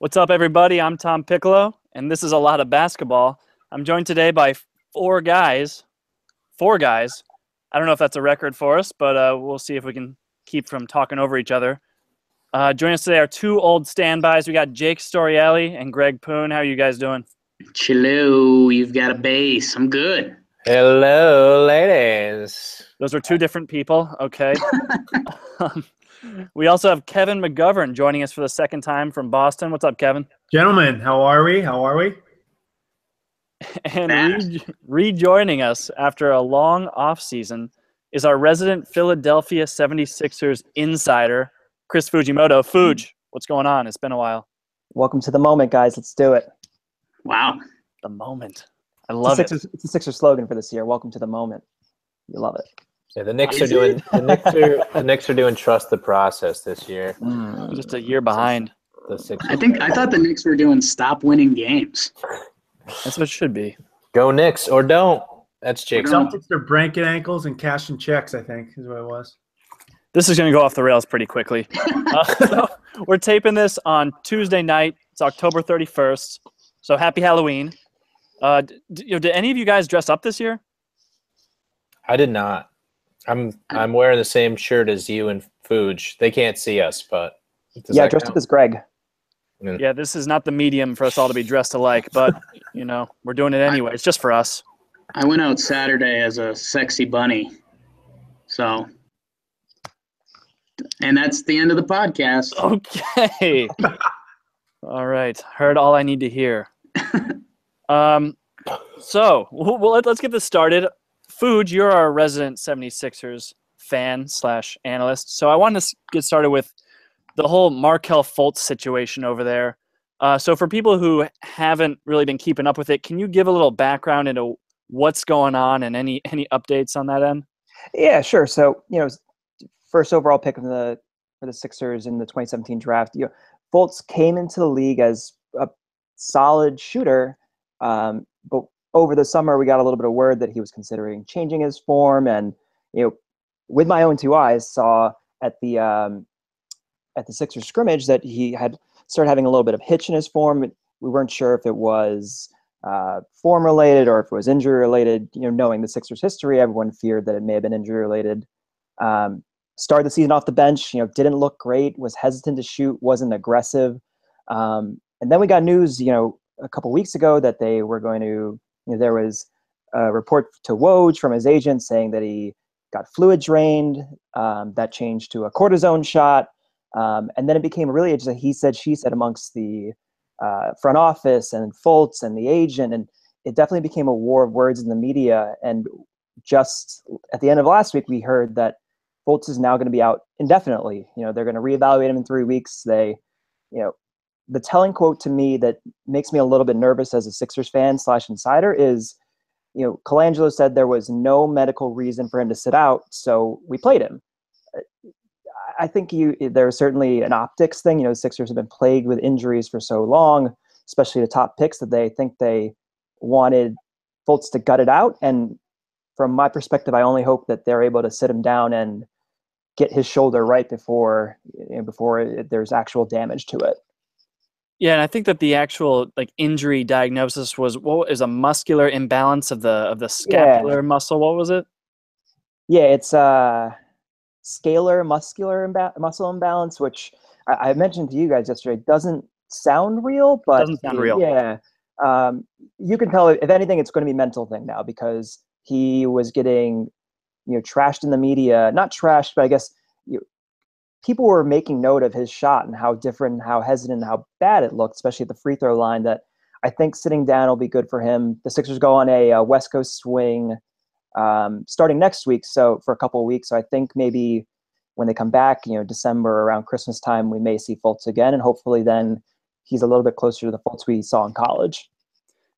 What's up, everybody? I'm Tom Piccolo, and this is a lot of basketball. I'm joined today by four guys. Four guys. I don't know if that's a record for us, but uh, we'll see if we can keep from talking over each other. Uh, joining us today are two old standbys. We got Jake Storielli and Greg Poon. How are you guys doing? Chillo, you've got a base. I'm good. Hello, ladies. Those are two different people. Okay. um, we also have Kevin McGovern joining us for the second time from Boston. What's up, Kevin? Gentlemen, how are we? How are we? And re- rejoining us after a long off season is our resident Philadelphia 76ers insider, Chris Fujimoto. Fuj, what's going on? It's been a while. Welcome to the moment, guys. Let's do it. Wow. The moment. I It's love it. It's a Sixer slogan for this year. Welcome to the moment. You love it. Yeah, the Knicks are doing the Knicks are the Knicks are doing trust the process this year. Just a year behind. The six I think I thought the Knicks were doing stop winning games. That's what it should be. go Knicks or don't. That's Jake's. Don't. Celtics are breaking ankles and cashing checks. I think is what it was. This is going to go off the rails pretty quickly. Uh, so we're taping this on Tuesday night. It's October 31st. So happy Halloween. Uh, d- d- you know, did any of you guys dress up this year? I did not. I'm I'm wearing the same shirt as you and Fuj. They can't see us, but yeah, dressed count? up as Greg. Yeah, this is not the medium for us all to be dressed alike, but you know, we're doing it anyway. It's just for us. I went out Saturday as a sexy bunny. So, and that's the end of the podcast. Okay. all right. Heard all I need to hear. Um, so well, well, let- let's get this started. Fuj, you're our resident 76ers fan slash analyst. So I want to get started with the whole Markelle Fultz situation over there. Uh, so for people who haven't really been keeping up with it, can you give a little background into what's going on and any any updates on that end? Yeah, sure. So you know, first overall pick of the for the Sixers in the 2017 draft. You know, Fultz came into the league as a solid shooter, um, but over the summer we got a little bit of word that he was considering changing his form, and you know, with my own two eyes, saw at the um, at the Sixers scrimmage that he had started having a little bit of hitch in his form. We weren't sure if it was uh, form related or if it was injury related. You know, knowing the Sixers' history, everyone feared that it may have been injury related. Um, started the season off the bench. You know, didn't look great. Was hesitant to shoot. Wasn't aggressive. Um, and then we got news. You know, a couple weeks ago that they were going to. You know, there was a report to Woj from his agent saying that he got fluid drained. Um, that changed to a cortisone shot. Um, and then it became really just a he said, she said amongst the uh, front office and Fultz and the agent. And it definitely became a war of words in the media. And just at the end of last week, we heard that Fultz is now going to be out indefinitely. You know, they're going to reevaluate him in three weeks. They, you know, the telling quote to me that makes me a little bit nervous as a Sixers fan slash insider is, you know, Colangelo said there was no medical reason for him to sit out, so we played him. I think you there's certainly an optics thing. You know, Sixers have been plagued with injuries for so long, especially the top picks that they think they wanted Fultz to gut it out. And from my perspective, I only hope that they're able to sit him down and get his shoulder right before you know, before it, there's actual damage to it. Yeah, and I think that the actual like injury diagnosis was what is a muscular imbalance of the of the scapular muscle. What was it? Yeah, it's uh scalar muscular imba- muscle imbalance, which I, I mentioned to you guys yesterday. Doesn't sound real, but Doesn't sound real. Yeah, um, you can tell. If anything, it's going to be a mental thing now because he was getting, you know, trashed in the media. Not trashed, but I guess people were making note of his shot and how different, how hesitant, how bad it looked, especially at the free throw line. That I think sitting down will be good for him. The Sixers go on a, uh West Coast swing um, starting next week, so for a couple of weeks. So I think maybe when they come back, you know, December around Christmas time, we may see Fultz again, and hopefully then he's a little bit closer to the Fultz we saw in college.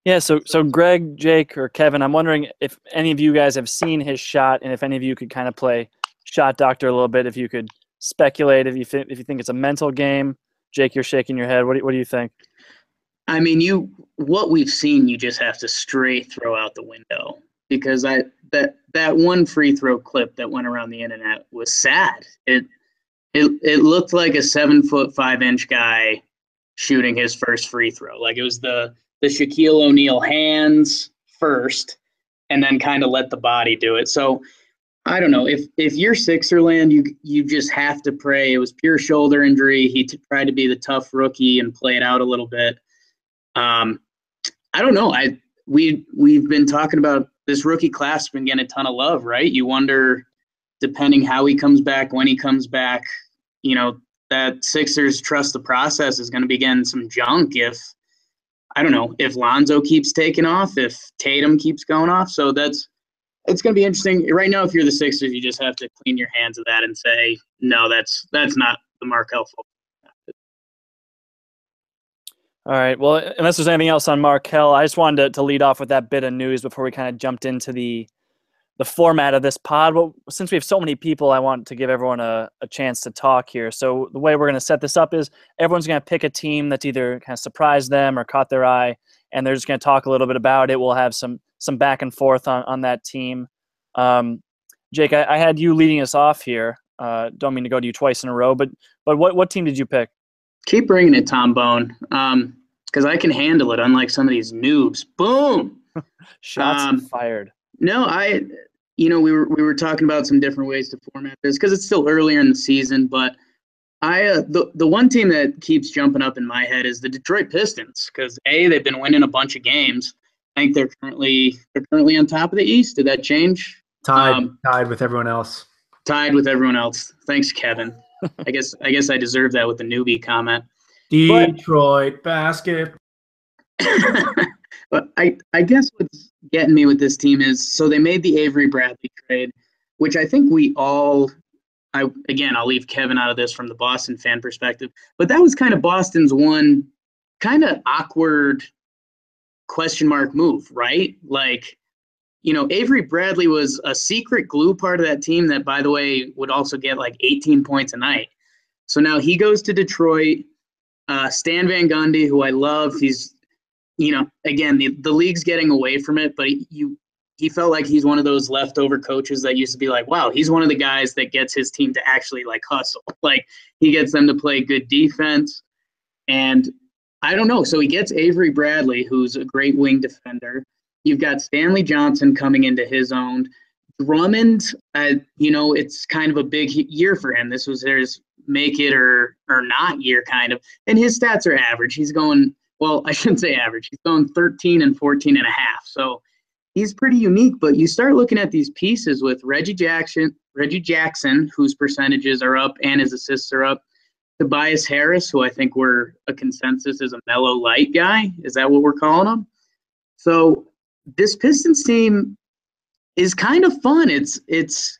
Yeah, so so Greg, Jake, or Kevin, I'm wondering if any of you guys have seen his shot, and if any of you could kind of play shot doctor a little bit. If you could speculate, if you th- if you think it's a mental game, Jake, you're shaking your head. What do, what do you think? I mean, you what we've seen, you just have to straight throw out the window because I that that one free throw clip that went around the internet was sad. It it it looked like a seven foot five inch guy shooting his first free throw. Like it was the the Shaquille O'Neal hands first, and then kind of let the body do it. So I don't know if if you're Sixerland, you you just have to pray. It was pure shoulder injury. He t- tried to be the tough rookie and play it out a little bit. Um, I don't know. I we we've been talking about this rookie class been getting a ton of love, right? You wonder, depending how he comes back, when he comes back, you know, that Sixers trust the process is going to be getting some junk if I don't know if Lonzo keeps taking off, if Tatum keeps going off. So that's it's going to be interesting. Right now, if you're the Sixers, you just have to clean your hands of that and say, no, that's that's not the Markelle fault. All right. Well, unless there's anything else on Markelle, I just wanted to, to lead off with that bit of news before we kind of jumped into the the format of this pod. Well, since we have so many people, I want to give everyone a, a chance to talk here. So the way we're going to set this up is everyone's going to pick a team that's either kind of surprised them or caught their eye, and they're just going to talk a little bit about it. We'll have some some back and forth on, on that team. Um, Jake, I, I, had you leading us off here. Uh, don't mean to go to you twice in a row, but but what, what team did you pick? Keep bringing it, Tom Bone, because um, I can handle it. Unlike some of these noobs. Boom. Shots um, fired. No, I you know, we were we were talking about some different ways to format this because it's still earlier in the season. But I uh, the the one team that keeps jumping up in my head is the Detroit Pistons because a they've been winning a bunch of games. I think they're currently they're currently on top of the East. Did that change? Tied um, tied with everyone else. Tied with everyone else. Thanks, Kevin. I guess I guess I deserve that with the newbie comment. Detroit but, basket. but I I guess what's getting me with this team is so they made the Avery Bradley trade, which I think we all I again I'll leave Kevin out of this from the Boston fan perspective, but that was kind of Boston's one kind of awkward question mark move, right? Like, you know, Avery Bradley was a secret glue part of that team that by the way would also get like 18 points a night. So now he goes to Detroit. Uh, Stan Van Gundy, who I love, he's you know, again, the, the league's getting away from it, but you he felt like he's one of those leftover coaches that used to be like, wow, he's one of the guys that gets his team to actually like hustle. Like he gets them to play good defense. And I don't know. So he gets Avery Bradley, who's a great wing defender. You've got Stanley Johnson coming into his own. Drummond, uh, you know, it's kind of a big year for him. This was his make it or or not year, kind of. And his stats are average. He's going well, I shouldn't say average. He's going 13 and 14 and a half. So he's pretty unique. But you start looking at these pieces with Reggie Jackson, Reggie Jackson, whose percentages are up and his assists are up. Tobias Harris, who I think we're a consensus is a mellow light guy. Is that what we're calling him? So this Pistons team is kind of fun. It's it's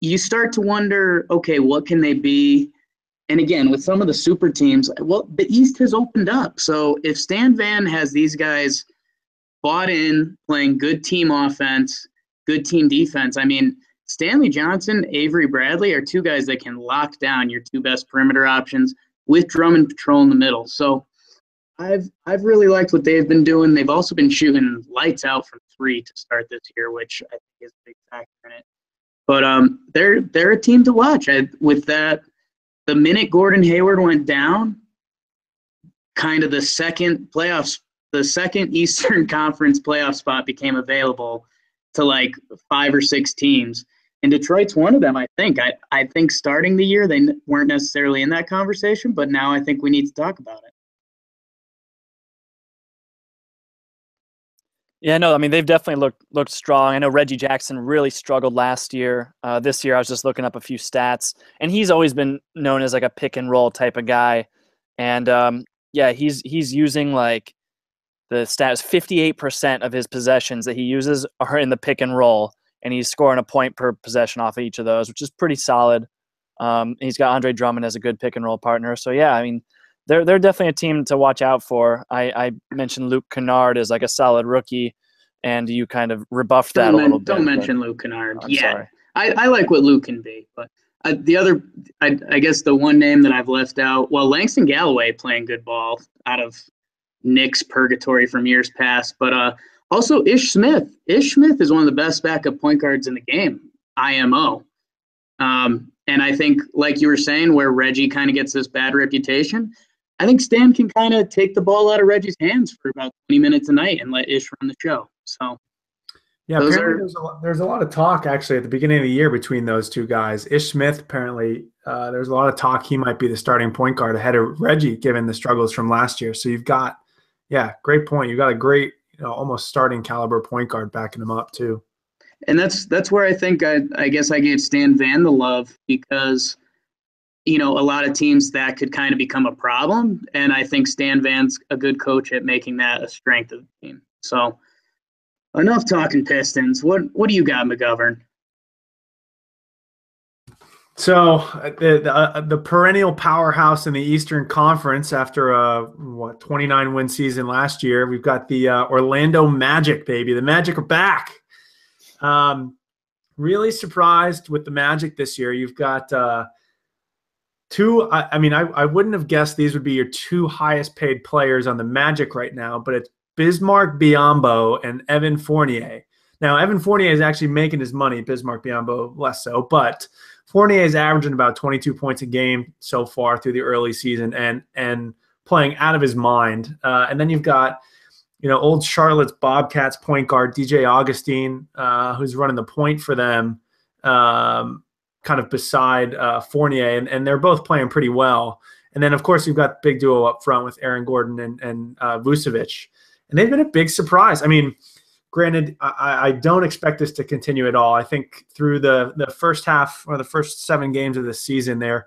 you start to wonder, okay, what can they be? and again, with some of the super teams, well, the East has opened up. So if Stan Van has these guys bought in, playing good team offense, good team defense, I mean, Stanley Johnson, Avery Bradley are two guys that can lock down your two best perimeter options with Drummond patrol in the middle. So I've I've really liked what they've been doing. They've also been shooting lights out from three to start this year, which I think is a big factor in it. But um, they're they're a team to watch. I, with that the minute Gordon Hayward went down, kind of the second playoffs, the second Eastern Conference playoff spot became available to like five or six teams. And Detroit's one of them, I think. I, I think starting the year, they weren't necessarily in that conversation, but now I think we need to talk about it. Yeah, no, I mean they've definitely looked looked strong. I know Reggie Jackson really struggled last year. Uh, this year, I was just looking up a few stats, and he's always been known as like a pick and roll type of guy. And um, yeah, he's he's using like the stats. Fifty eight percent of his possessions that he uses are in the pick and roll, and he's scoring a point per possession off of each of those, which is pretty solid. Um, he's got Andre Drummond as a good pick and roll partner. So yeah, I mean, they're they're definitely a team to watch out for. I, I mentioned Luke Kennard as like a solid rookie, and you kind of rebuffed that don't a little men- bit. don't mention Luke Kennard. I'm yeah. I, I like what Luke can be, but uh, the other, I, I guess the one name that I've left out, well, Langston Galloway playing good ball out of Knicks' purgatory from years past, but uh, also Ish Smith. Ish Smith is one of the best backup point guards in the game, IMO. Um, and I think, like you were saying, where Reggie kind of gets this bad reputation, I think Stan can kind of take the ball out of Reggie's hands for about 20 minutes a night and let Ish run the show. So Yeah, Those apparently are- there's, a lot, there's a lot of talk actually at the beginning of the year between those two guys. Ish Smith apparently uh, there's a lot of talk he might be the starting point guard ahead of Reggie, given the struggles from last year. So you've got, yeah, great point. You've got a great, you know, almost starting caliber point guard backing him up too. and that's that's where I think I, I guess I gave Stan Van the love because you know a lot of teams that could kind of become a problem, and I think Stan Van's a good coach at making that a strength of the team. So enough talking Pistons. What what do you got, McGovern? So uh, the the, uh, the perennial powerhouse in the Eastern Conference after a what 29 win season last year, we've got the uh, Orlando Magic, baby. The Magic are back. Um, really surprised with the Magic this year. You've got uh, two. I, I mean, I, I wouldn't have guessed these would be your two highest paid players on the Magic right now, but it's Bismack Biyombo and Evan Fournier. Now, Evan Fournier is actually making his money. Bismack Biyombo less so, but Fournier is averaging about 22 points a game so far through the early season, and and playing out of his mind. Uh, and then you've got, you know, old Charlotte's Bobcats point guard DJ Augustin, uh, who's running the point for them, um, kind of beside uh, Fournier, and, and they're both playing pretty well. And then, of course, you've got the big duo up front with Aaron Gordon and and uh, Vucevic, and they've been a big surprise. I mean granted, I, I don't expect this to continue at all. I think through the the first half or the first seven games of the season, they're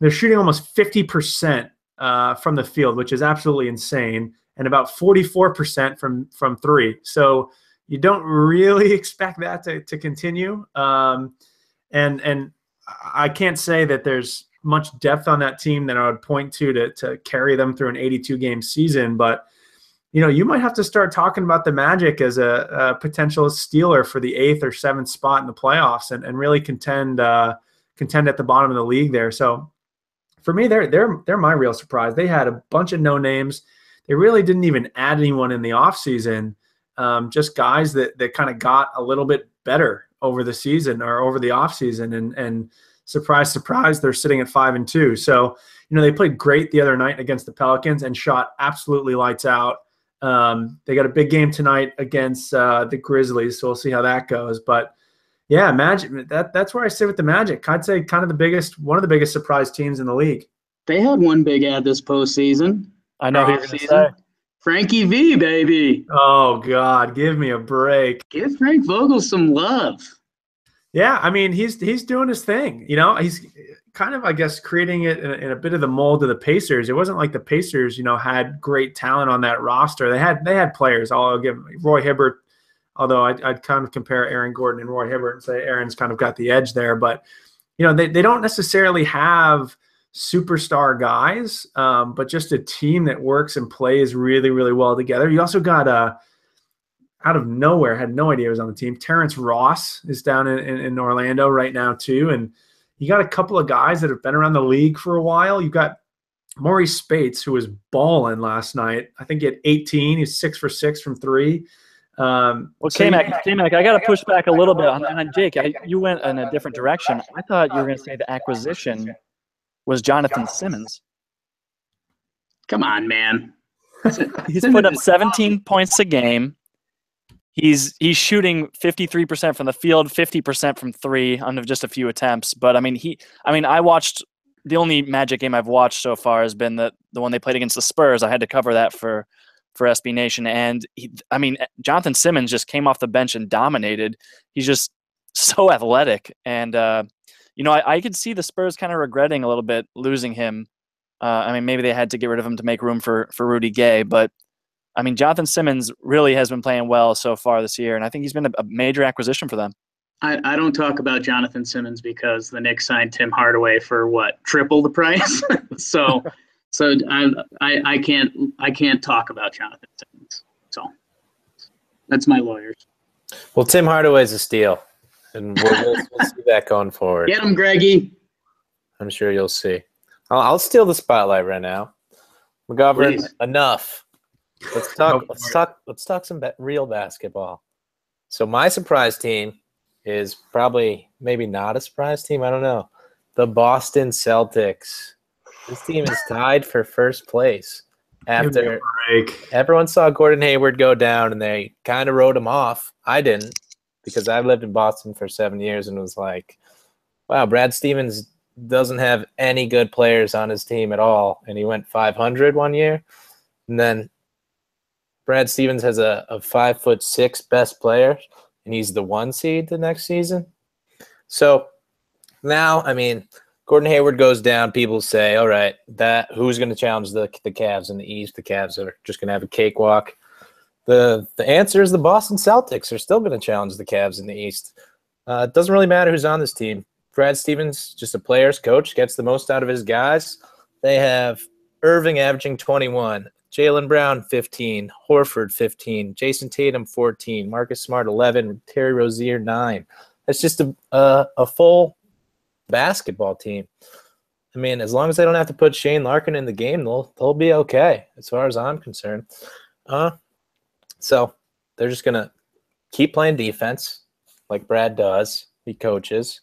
they're shooting almost fifty percent uh, from the field, which is absolutely insane, and about forty four percent from from three. So you don't really expect that to to continue. Um, and and I can't say that there's much depth on that team that I would point to to to carry them through an 82 game season, but you know, you might have to start talking about the Magic as a, a potential stealer for the eighth or seventh spot in the playoffs and, and really contend uh, contend at the bottom of the league there. So for me, they're they're they're my real surprise. They had a bunch of no names. They really didn't even add anyone in the offseason. Um, just guys that that kind of got a little bit better over the season or over the offseason. And and surprise, surprise, they're sitting at five and two. So, you know, they played great the other night against the Pelicans and shot absolutely lights out. Um, they got a big game tonight against uh, the Grizzlies, so we'll see how that goes. But yeah, Magic. That that's where I sit with the Magic. I'd say kind of the biggest, one of the biggest surprise teams in the league. They had one big ad this postseason. I know or who you're going to off-season. Frankie V, baby. Oh God, give me a break. Give Frank Vogel some love. Yeah, I mean he's he's doing his thing. You know, he's kind of I guess creating it in a, in a bit of the mold of the Pacers. It wasn't like the Pacers, you know, had great talent on that roster. They had they had players. I'll give Roy Hibbert. Although I'd, I'd kind of compare Aaron Gordon and Roy Hibbert and say Aaron's kind of got the edge there, but you know they, they don't necessarily have superstar guys, um, but just a team that works and plays really really well together. You also got a out of nowhere, had no idea he was on the team. Terrence Ross is down in, in, in Orlando right now too, and you got a couple of guys that have been around the league for a while. You've got Marreese Speights, who was balling last night. I think he had 18. He's six for six from three. Um, Well, so you- K-Mac, K-Mac, I got to push back a little bit on, on Jake. I, you went in a different direction. I thought you were going to say the acquisition was Jonathan Simmons. Come on, man. He's put up 17 points a game. He's he's shooting 53% from the field, 50% from three on just a few attempts. But I mean, he I mean, I watched the only Magic game I've watched so far has been the the one they played against the Spurs. I had to cover that for for SB Nation, and he, I mean, Jonathan Simmons just came off the bench and dominated. He's just so athletic, and uh, you know, I, I could see the Spurs kind of regretting a little bit losing him. Uh, I mean, maybe they had to get rid of him to make room for for Rudy Gay, but I mean, Jonathan Simmons really has been playing well so far this year, and I think he's been a, a major acquisition for them. I, I don't talk about Jonathan Simmons because the Knicks signed Tim Hardaway for what triple the price. so so I, I I can't I can't talk about Jonathan Simmons. So that's my lawyers. Well, Tim Hardaway's a steal, and we'll, we'll, we'll see that going forward. Get him, Greggy. I'm sure you'll see. I'll, I'll steal the spotlight right now. McGovern, Please. enough. Let's talk. Let's talk. Let's talk some ba- real basketball. So my surprise team is probably maybe not a surprise team. I don't know. The Boston Celtics. This team is tied for first place Give me a after break. everyone saw Gordon Hayward go down and they kind of wrote him off. I didn't because I've lived in Boston for seven years and was like, wow, Brad Stevens doesn't have any good players on his team at all. And he went 500 one year. And then Brad Stevens has a, a five foot six best player and he's the one seed the next season. So now, I mean, Gordon Hayward goes down. People say, "All right, that who's going to challenge the the Cavs in the East? The Cavs are just going to have a cakewalk." the The answer is the Boston Celtics are still going to challenge the Cavs in the East. Uh, it doesn't really matter who's on this team. Brad Stevens, just a player's coach, gets the most out of his guys. They have Irving averaging 21, Jaylen Brown 15, Horford 15, Jayson Tatum 14, Marcus Smart 11, Terry Rozier 9. That's just a, a, a full basketball team. I mean, as long as they don't have to put Shane Larkin in the game, they'll they'll be okay as far as I'm concerned. Uh, so they're just gonna keep playing defense like Brad does. He coaches.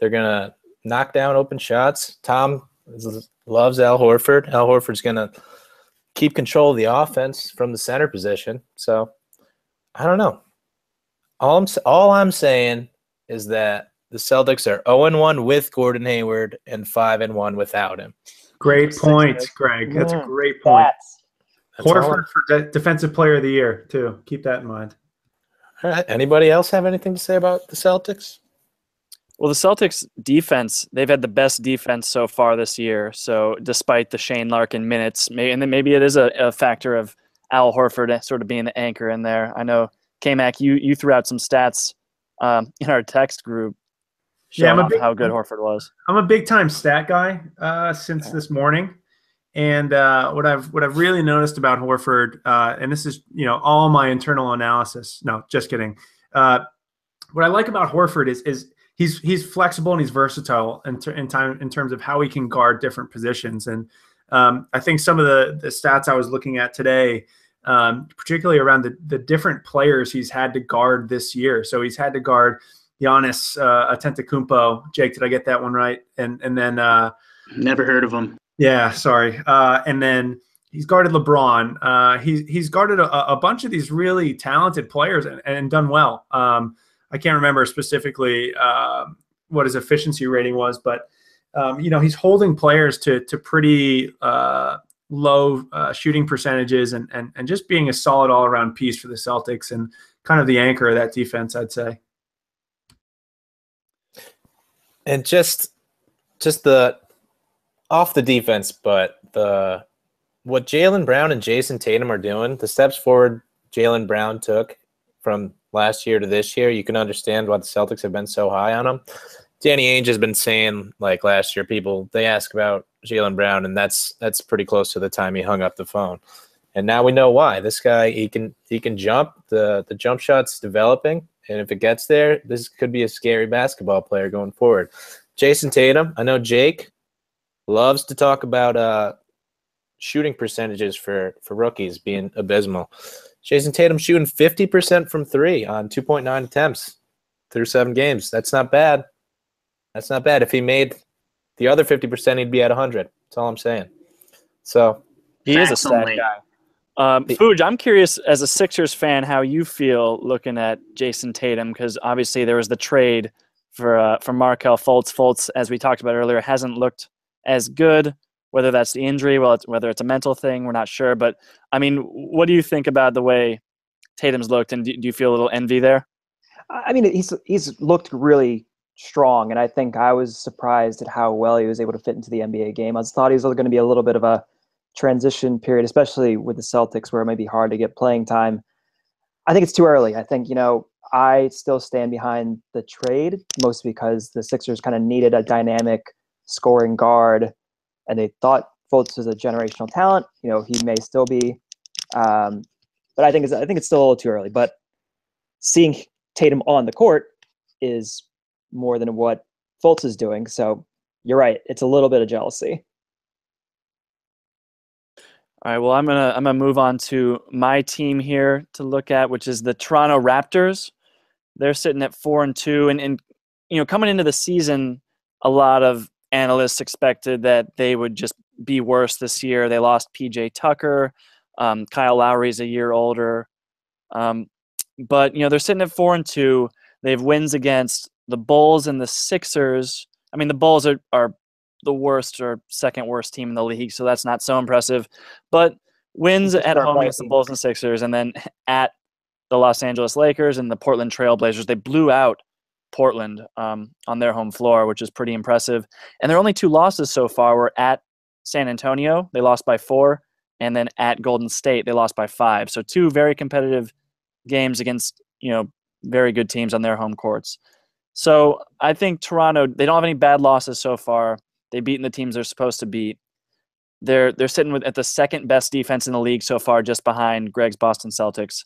They're gonna knock down open shots. Tom loves Al Horford. Al Horford's gonna keep control of the offense from the center position. So I don't know. All I'm all I'm saying is that the Celtics are 0 1 with Gordon Hayward and 5 and 1 without him. Great Six, point, six. Greg. That's a great point. That's That's Horford for de- defensive player of the year too. Keep that in mind. All right. Anybody else have anything to say about the Celtics? Well, the Celtics defense, they've had the best defense so far this year. So despite the Shane Larkin minutes, and then maybe it is a, a factor of Al Horford sort of being the anchor in there. I know K-Mac, you, you threw out some stats um, in our text group Yeah, I'm showing a big- how good Horford was. I'm a big time stat guy uh, since this morning, and uh, what I've what I've really noticed about Horford, uh, and this is you know all my internal analysis. No, just kidding. Uh, what I like about Horford is is he's he's flexible and he's versatile in, ter- in time in terms of how he can guard different positions. And um, I think some of the the stats I was looking at today, um, particularly around the the different players he's had to guard this year. So he's had to guard Giannis uh, Antetokounmpo. Jake, did I get that one right? And and then uh, Never heard of him. yeah, sorry. Uh, and then he's guarded LeBron. Uh, he's he's guarded a, a bunch of these really talented players and, and done well. Um, I can't remember specifically uh, what his efficiency rating was, but um, you know he's holding players to to pretty uh, low uh, shooting percentages and, and and just being a solid all around piece for the Celtics and kind of the anchor of that defense, I'd say. And just just the off the defense, but the what Jaylen Brown and Jayson Tatum are doing, the steps forward Jaylen Brown took from last year to this year, you can understand why the Celtics have been so high on him. Danny Ainge has been saying like last year, people they ask about Jaylen Brown, and that's that's pretty close to the time he hung up the phone. And now we know why. This guy he can he can jump. The the jump shot's developing. And if it gets there, this could be a scary basketball player going forward. Jayson Tatum, I know Jake loves to talk about uh, shooting percentages for, for rookies being abysmal. Jayson Tatum shooting 50% from three on 2.9 attempts through seven games. That's not bad. That's not bad. If he made the other 50%, he'd be at 100. That's all I'm saying. So, He is a Facts stat only. guy. Um, The- Fuj, I'm curious as a Sixers fan how you feel looking at Jayson Tatum because obviously there was the trade for uh, for Markelle Fultz. Fultz, as we talked about earlier, hasn't looked as good. Whether that's the injury, whether it's a mental thing, we're not sure. But I mean, what do you think about the way Tatum's looked, and do, you feel a little envy there? I I mean, he's he's looked really strong, and I think I was surprised at how well he was able to fit into the NBA game. I thought he was going to be a little bit of a transition period, especially with the Celtics, where it might be hard to get playing time. I think it's too early. I think you know I still stand behind the trade, mostly because the Sixers kind of needed a dynamic scoring guard, and they thought Fultz was a generational talent. You know, he may still be, um, but I think it's I think it's still a little too early. But seeing Tatum on the court is more than what Fultz is doing. So you're right; it's a little bit of jealousy. All right. Well, I'm gonna I'm gonna move on to my team here to look at, which is the Toronto Raptors. They're sitting at four and two, and and you know coming into the season, a lot of analysts expected that they would just be worse this year. They lost PJ Tucker, um, Kyle Lowry's a year older, um, but you know they're sitting at four and two. They have wins against the Bulls and the Sixers. I mean, the Bulls are are the worst or second worst team in the league, so that's not so impressive. But wins at home against the Bulls and Sixers, and then at the Los Angeles Lakers and the Portland Trailblazers, they blew out Portland um, on their home floor, which is pretty impressive. And their only two losses so far were at San Antonio, they lost by four, and then at Golden State, they lost by five. So two very competitive games against you know very good teams on their home courts. So I think Toronto, they don't have any bad losses so far. They've beaten the teams they're supposed to beat. They're they're sitting with at the second best defense in the league so far, just behind Greg's Boston Celtics.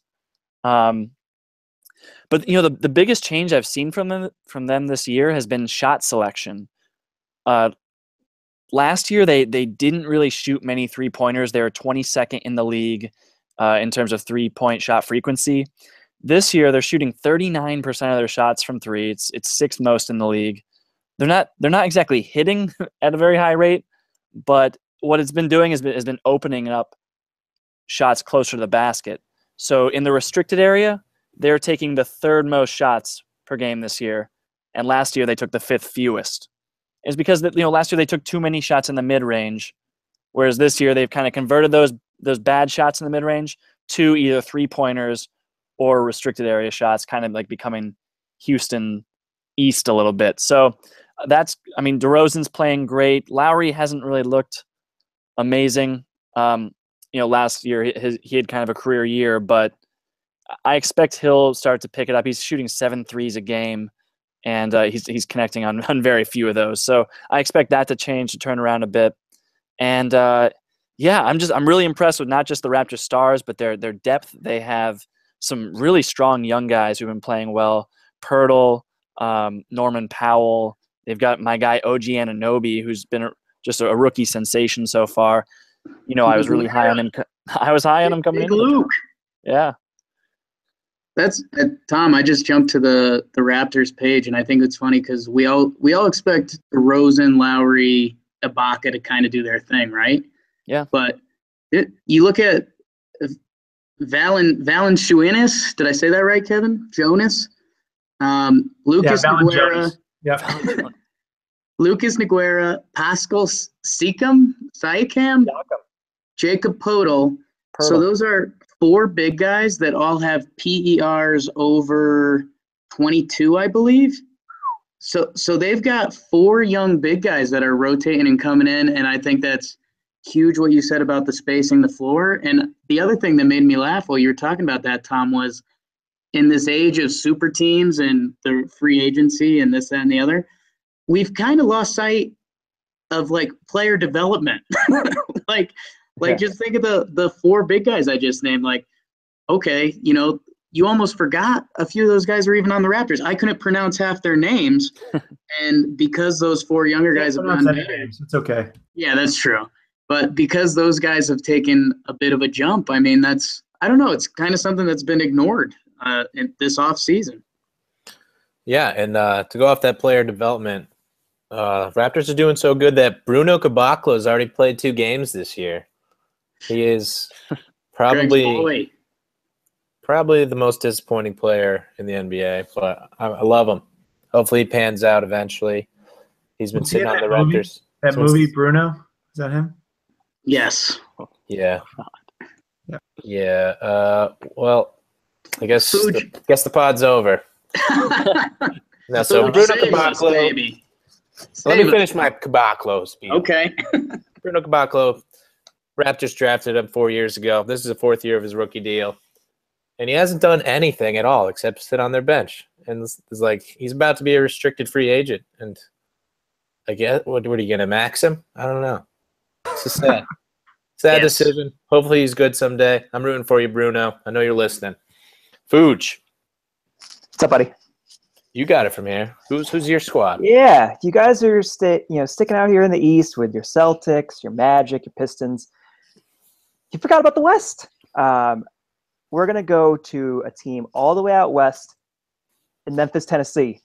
Um, but you know the, the biggest change I've seen from them from them this year has been shot selection. Uh, last year they they didn't really shoot many three pointers. They were 22nd in the league uh, in terms of three point shot frequency. This year they're shooting 39% of their shots from three. It's it's sixth most in the league they're not they're not exactly hitting at a very high rate, but what it's been doing has been, has been opening up shots closer to the basket. So in the restricted area, they're taking the third most shots per game this year, and last year they took the fifth fewest. It's because that you know last year they took too many shots in the mid range, whereas this year they've kind of converted those those bad shots in the mid range to either three pointers or restricted area shots, kind of like becoming Houston East a little bit. So that's I mean DeRozan's playing great. Lowry hasn't really looked amazing. Um, you know, last year his, he had kind of a career year, but I expect he'll start to pick it up. He's shooting seven threes a game, and uh, he's he's connecting on on very few of those. So I expect that to change to turn around a bit. And uh, yeah, I'm just I'm really impressed with not just the Raptors stars, but their their depth. They have some really strong young guys who've been playing well. Poeltl, um, Norman Powell, They've got my guy OG Anunoby, who's been a, just a, rookie sensation so far. You know, I was really high on him. I was high on him coming Big in. Luke. Yeah. That's uh, Tom. I just jumped to the the Raptors page, and I think it's funny because we all we all expect Rosen, Lowry, Ibaka to kind of do their thing, right? Yeah. But it, you look at Valen Valanciunas. Did I say that right, Kevin? Jonas. Um, Lucas yeah, Nogueira. Yeah. Lucas Nogueira, Pascal Siakam, Siakam, Jakob Poeltl. So those are four big guys that all have PERs over 22, I believe. So so they've got four young big guys that are rotating and coming in, and I think that's huge. What you said about the spacing the floor, and the other thing that made me laugh while you were talking about that, Tom, was in this age of super teams and the free agency and this that, and the other, we've kind of lost sight of like player development. like like yeah. just think of the the four big guys I just named. Like, okay, you know, you almost forgot a few of those guys were even on the Raptors. I couldn't pronounce half their names, and because those four younger guys have gone names, it's okay. Yeah, that's true. But because those guys have taken a bit of a jump, I mean, that's I don't know. It's kind of something that's been ignored uh, in this off season. Yeah, and uh, to go off that player development, uh, Raptors are doing so good that Bruno Caboclo has already played two games this year. He is probably probably the most disappointing player in the NBA, but I, I love him. Hopefully, he pans out eventually. He's been sitting on the movie? Raptors. That so movie, Bruno, is that him? Yes. Yeah. Yeah. Yeah. Uh, well, I guess the, guess the pod's over. now, so Bruno Caboclo. Baby. Let me finish my Caboclo speech. Okay. Bruno Caboclo, Raptors drafted him four years ago. This is the fourth year of his rookie deal. and he hasn't done anything at all except sit on their bench. And it's, it's like he's about to be a restricted free agent. And I guess what, what are you going to max him? I don't know. It's just sad. sad Yes. decision. Hopefully he's good someday. I'm rooting for you, Bruno. I know you're listening. Fuj, What's up, buddy? you got it from here. Who's who's your squad? Yeah, you guys are sta you know sticking out here in the East with your Celtics, your Magic, your Pistons. You forgot about the West. Um, we're gonna go to a team all the way out west in Memphis, Tennessee.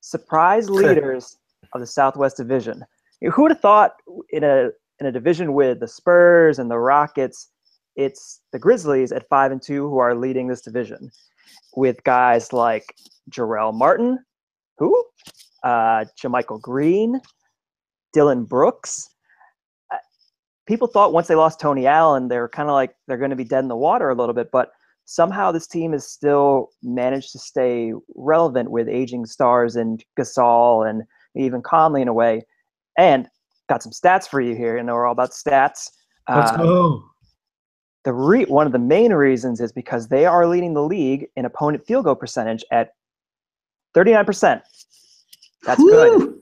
Surprise leaders of the Southwest Division. Who would have thought in a in a division with the Spurs and the Rockets, it's the Grizzlies at five and two who are leading this division, with guys like Jarell Martin, who uh, JaMychal Green, Dillon Brooks. People thought once they lost Tony Allen, they were kind of like they're going to be dead in the water a little bit, but somehow this team has still managed to stay relevant with aging stars and Gasol and even Conley in a way. And got some stats for you here. You know, we're all about stats. Let's Um, go. the re- one of the main reasons is because they are leading the league in opponent field goal percentage at 39%. That's good.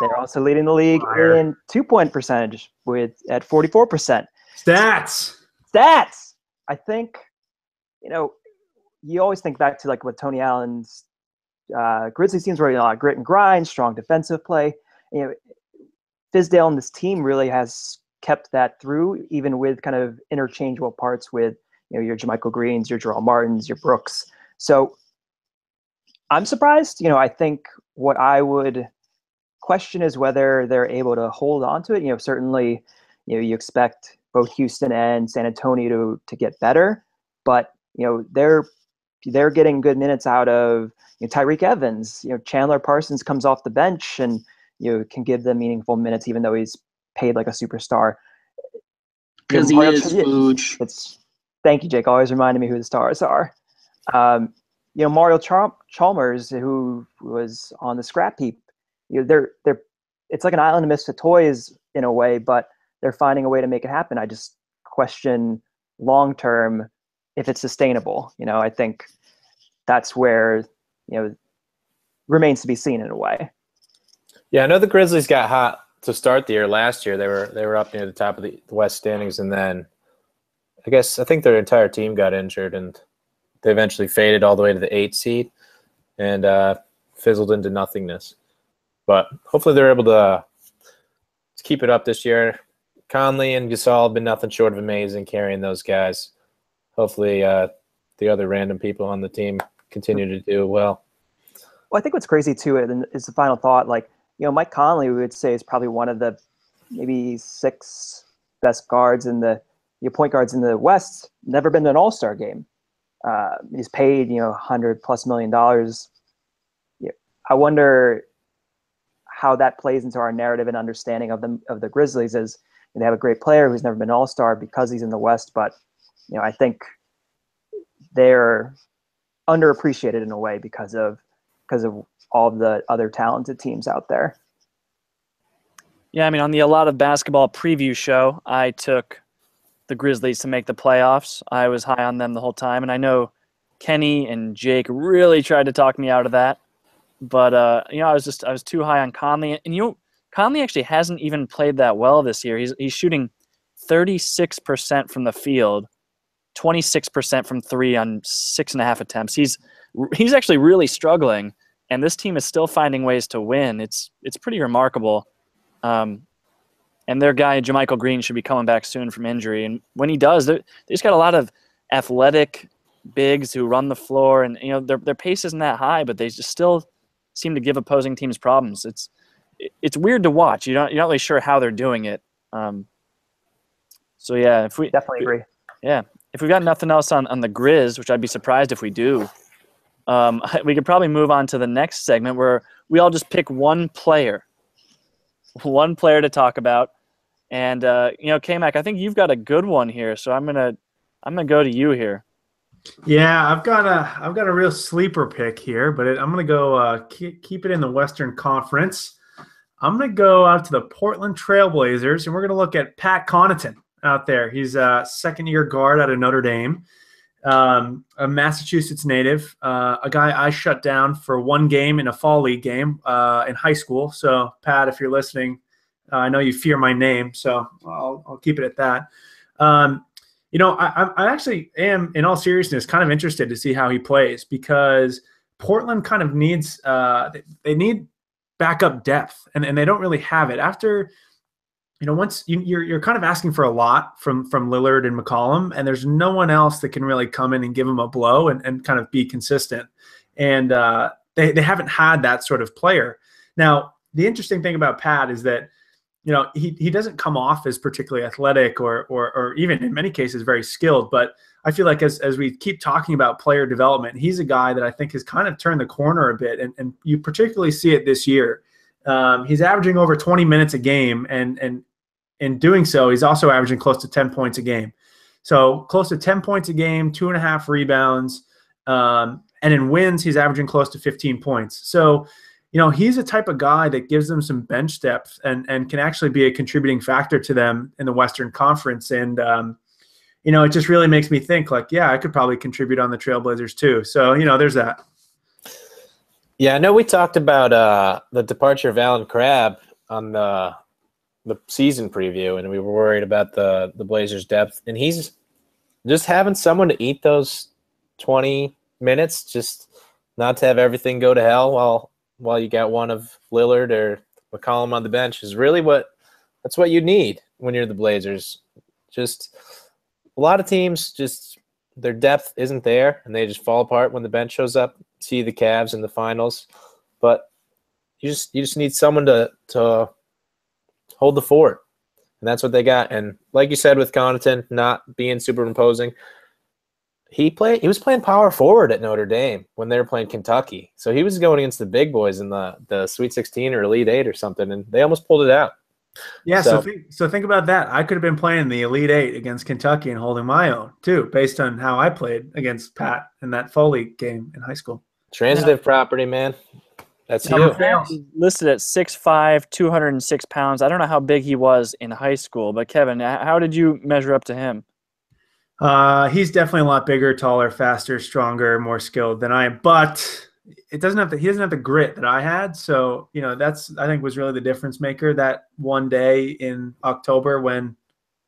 They're also leading the league Liar. in two point percentage with at 44%. Stats. Stats. I think, you know, you always think back to like what Tony Allen's uh, Grizzlies teams were, you know, like grit and grind, strong defensive play. You know, Fizdale and this team really has kept that through, even with kind of interchangeable parts with you know your JaMychal Greens, your Jarell Martins, your Brooks. So I'm surprised. You know, I think what I would question is whether they're able to hold on to it. You know, certainly, you know, you expect both Houston and San Antonio to to get better, but you know they're they're getting good minutes out of you know, Tyreke Evans. You know, Chandler Parsons comes off the bench and you know, can give them meaningful minutes, even though he's paid like a superstar. Because he is Tri- Fuj. It's thank you, Jake. Always reminding me who the stars are. Um, you know, Mario Chal- Chalmers, who was on the scrap heap. You know, they're they're it's like an island of misfit toys in a way, but they're finding a way to make it happen. I just question long term if it's sustainable. You know, I think that's where you know remains to be seen in a way. Yeah, I know the Grizzlies got hot to start the year last year. They were they were up near the top of the West standings, and then I guess I think their entire team got injured, and they eventually faded all the way to the eight seed and uh, fizzled into nothingness. But hopefully, they're able to, to keep it up this year. Conley and Gasol have been nothing short of amazing carrying those guys. Hopefully, uh, the other random people on the team continue to do well. Well, I think what's crazy too is the final thought. Like, you know, Mike Conley, we would say, is probably one of the maybe six best guards in the your point guards in the West. Never been to an All Star game. Uh, he's paid, you know, hundred plus million dollars. I wonder how that plays into our narrative and understanding of them of the Grizzlies. Is they have a great player who's never been All Star because he's in the West, but you know, I think they're underappreciated in a way because of because of all of the other talented teams out there. Yeah, I mean, on the A Lot of Basketball preview show, I took the Grizzlies to make the playoffs. I was high on them the whole time, and I know Kenny and Jake really tried to talk me out of that. But uh, you know, I was just I was too high on Conley, and you know, Conley actually hasn't even played that well this year. He's he's shooting 36% from the field, 26% from three on six and a half attempts. He's he's actually really struggling, and this team is still finding ways to win. It's it's pretty remarkable. Um, and their guy, JaMychal Green, should be coming back soon from injury. And when he does, they just got a lot of athletic bigs who run the floor, and you know their their pace isn't that high, but they just still seem to give opposing teams problems. It's it's weird to watch. You're not you're not really sure how they're doing it. Um, so yeah, if we Definitely agree. yeah, if we've got nothing else on, on the Grizz, which I'd be surprised if we do, um, we could probably move on to the next segment where we all just pick one player, one player to talk about. And uh, you know, K Mac, I think you've got a good one here, so I'm gonna I'm gonna go to you here. Yeah, I've got a I've got a real sleeper pick here, but it, I'm gonna go uh, keep, keep it in the Western Conference. I'm gonna go out to the Portland Trailblazers, and we're gonna look at Pat Connaughton out there. He's a second year guard out of Notre Dame. um, a Massachusetts native, uh, a guy I shut down for one game in a fall league game uh, in high school. So, Pat, if you're listening, uh, I know you fear my name, so I'll, I'll keep it at that. Um, you know, I, I actually am, in all seriousness, kind of interested to see how he plays because Portland kind of needs uh, they need backup depth, and, and they don't really have it after you know, once you, are you're, you're kind of asking for a lot from from Lillard and McCollum, and there's no one else that can really come in and give them a blow and, and kind of be consistent. And uh, they they haven't had that sort of player. Now, the interesting thing about Pat is that you know he he doesn't come off as particularly athletic or or or even in many cases very skilled, but I feel like as as we keep talking about player development, he's a guy that I think has kind of turned the corner a bit, and and you particularly see it this year um, he's averaging over 20 minutes a game, and and in doing so, he's also averaging close to 10 points a game. So close to 10 points a game, two and a half rebounds, um, and in wins, he's averaging close to 15 points. So you know he's a type of guy that gives them some bench depth and and can actually be a contributing factor to them in the Western Conference. And um, you know it just really makes me think like, yeah, I could probably contribute on the Trailblazers too. So you know, there's that. Yeah, I know we talked about uh, the departure of Allen Crabbe on the the season preview, and we were worried about the the Blazers' depth, and he's just having someone to eat those twenty minutes, just not to have everything go to hell while while you got one of Lillard or McCollum on the bench is really what that's what you need when you're the Blazers. Just a lot of teams just their depth isn't there and they just fall apart when the bench shows up see the Cavs in the finals, but you just you just need someone to to hold the fort, and that's what they got. And like you said with Connaughton not being superimposing, he played he was playing power forward at Notre Dame when they were playing Kentucky, so he was going against the big boys in the the Sweet 16 or Elite Eight or something, and they almost pulled it out. Yeah, so, so think, so think about that. I could have been playing the Elite Eight against Kentucky and holding my own too, based on how I played against Pat in that Foley game in high school. Transitive yeah. property, man. That's you. Listed at 6'5", 206 pounds. I don't know how big he was in high school, but Kevin, how did you measure up to him? Uh, he's definitely a lot bigger, taller, faster, stronger, more skilled than I am. But it doesn't have the he doesn't have the grit that I had. So you know that's I think was really the difference maker that one day in October when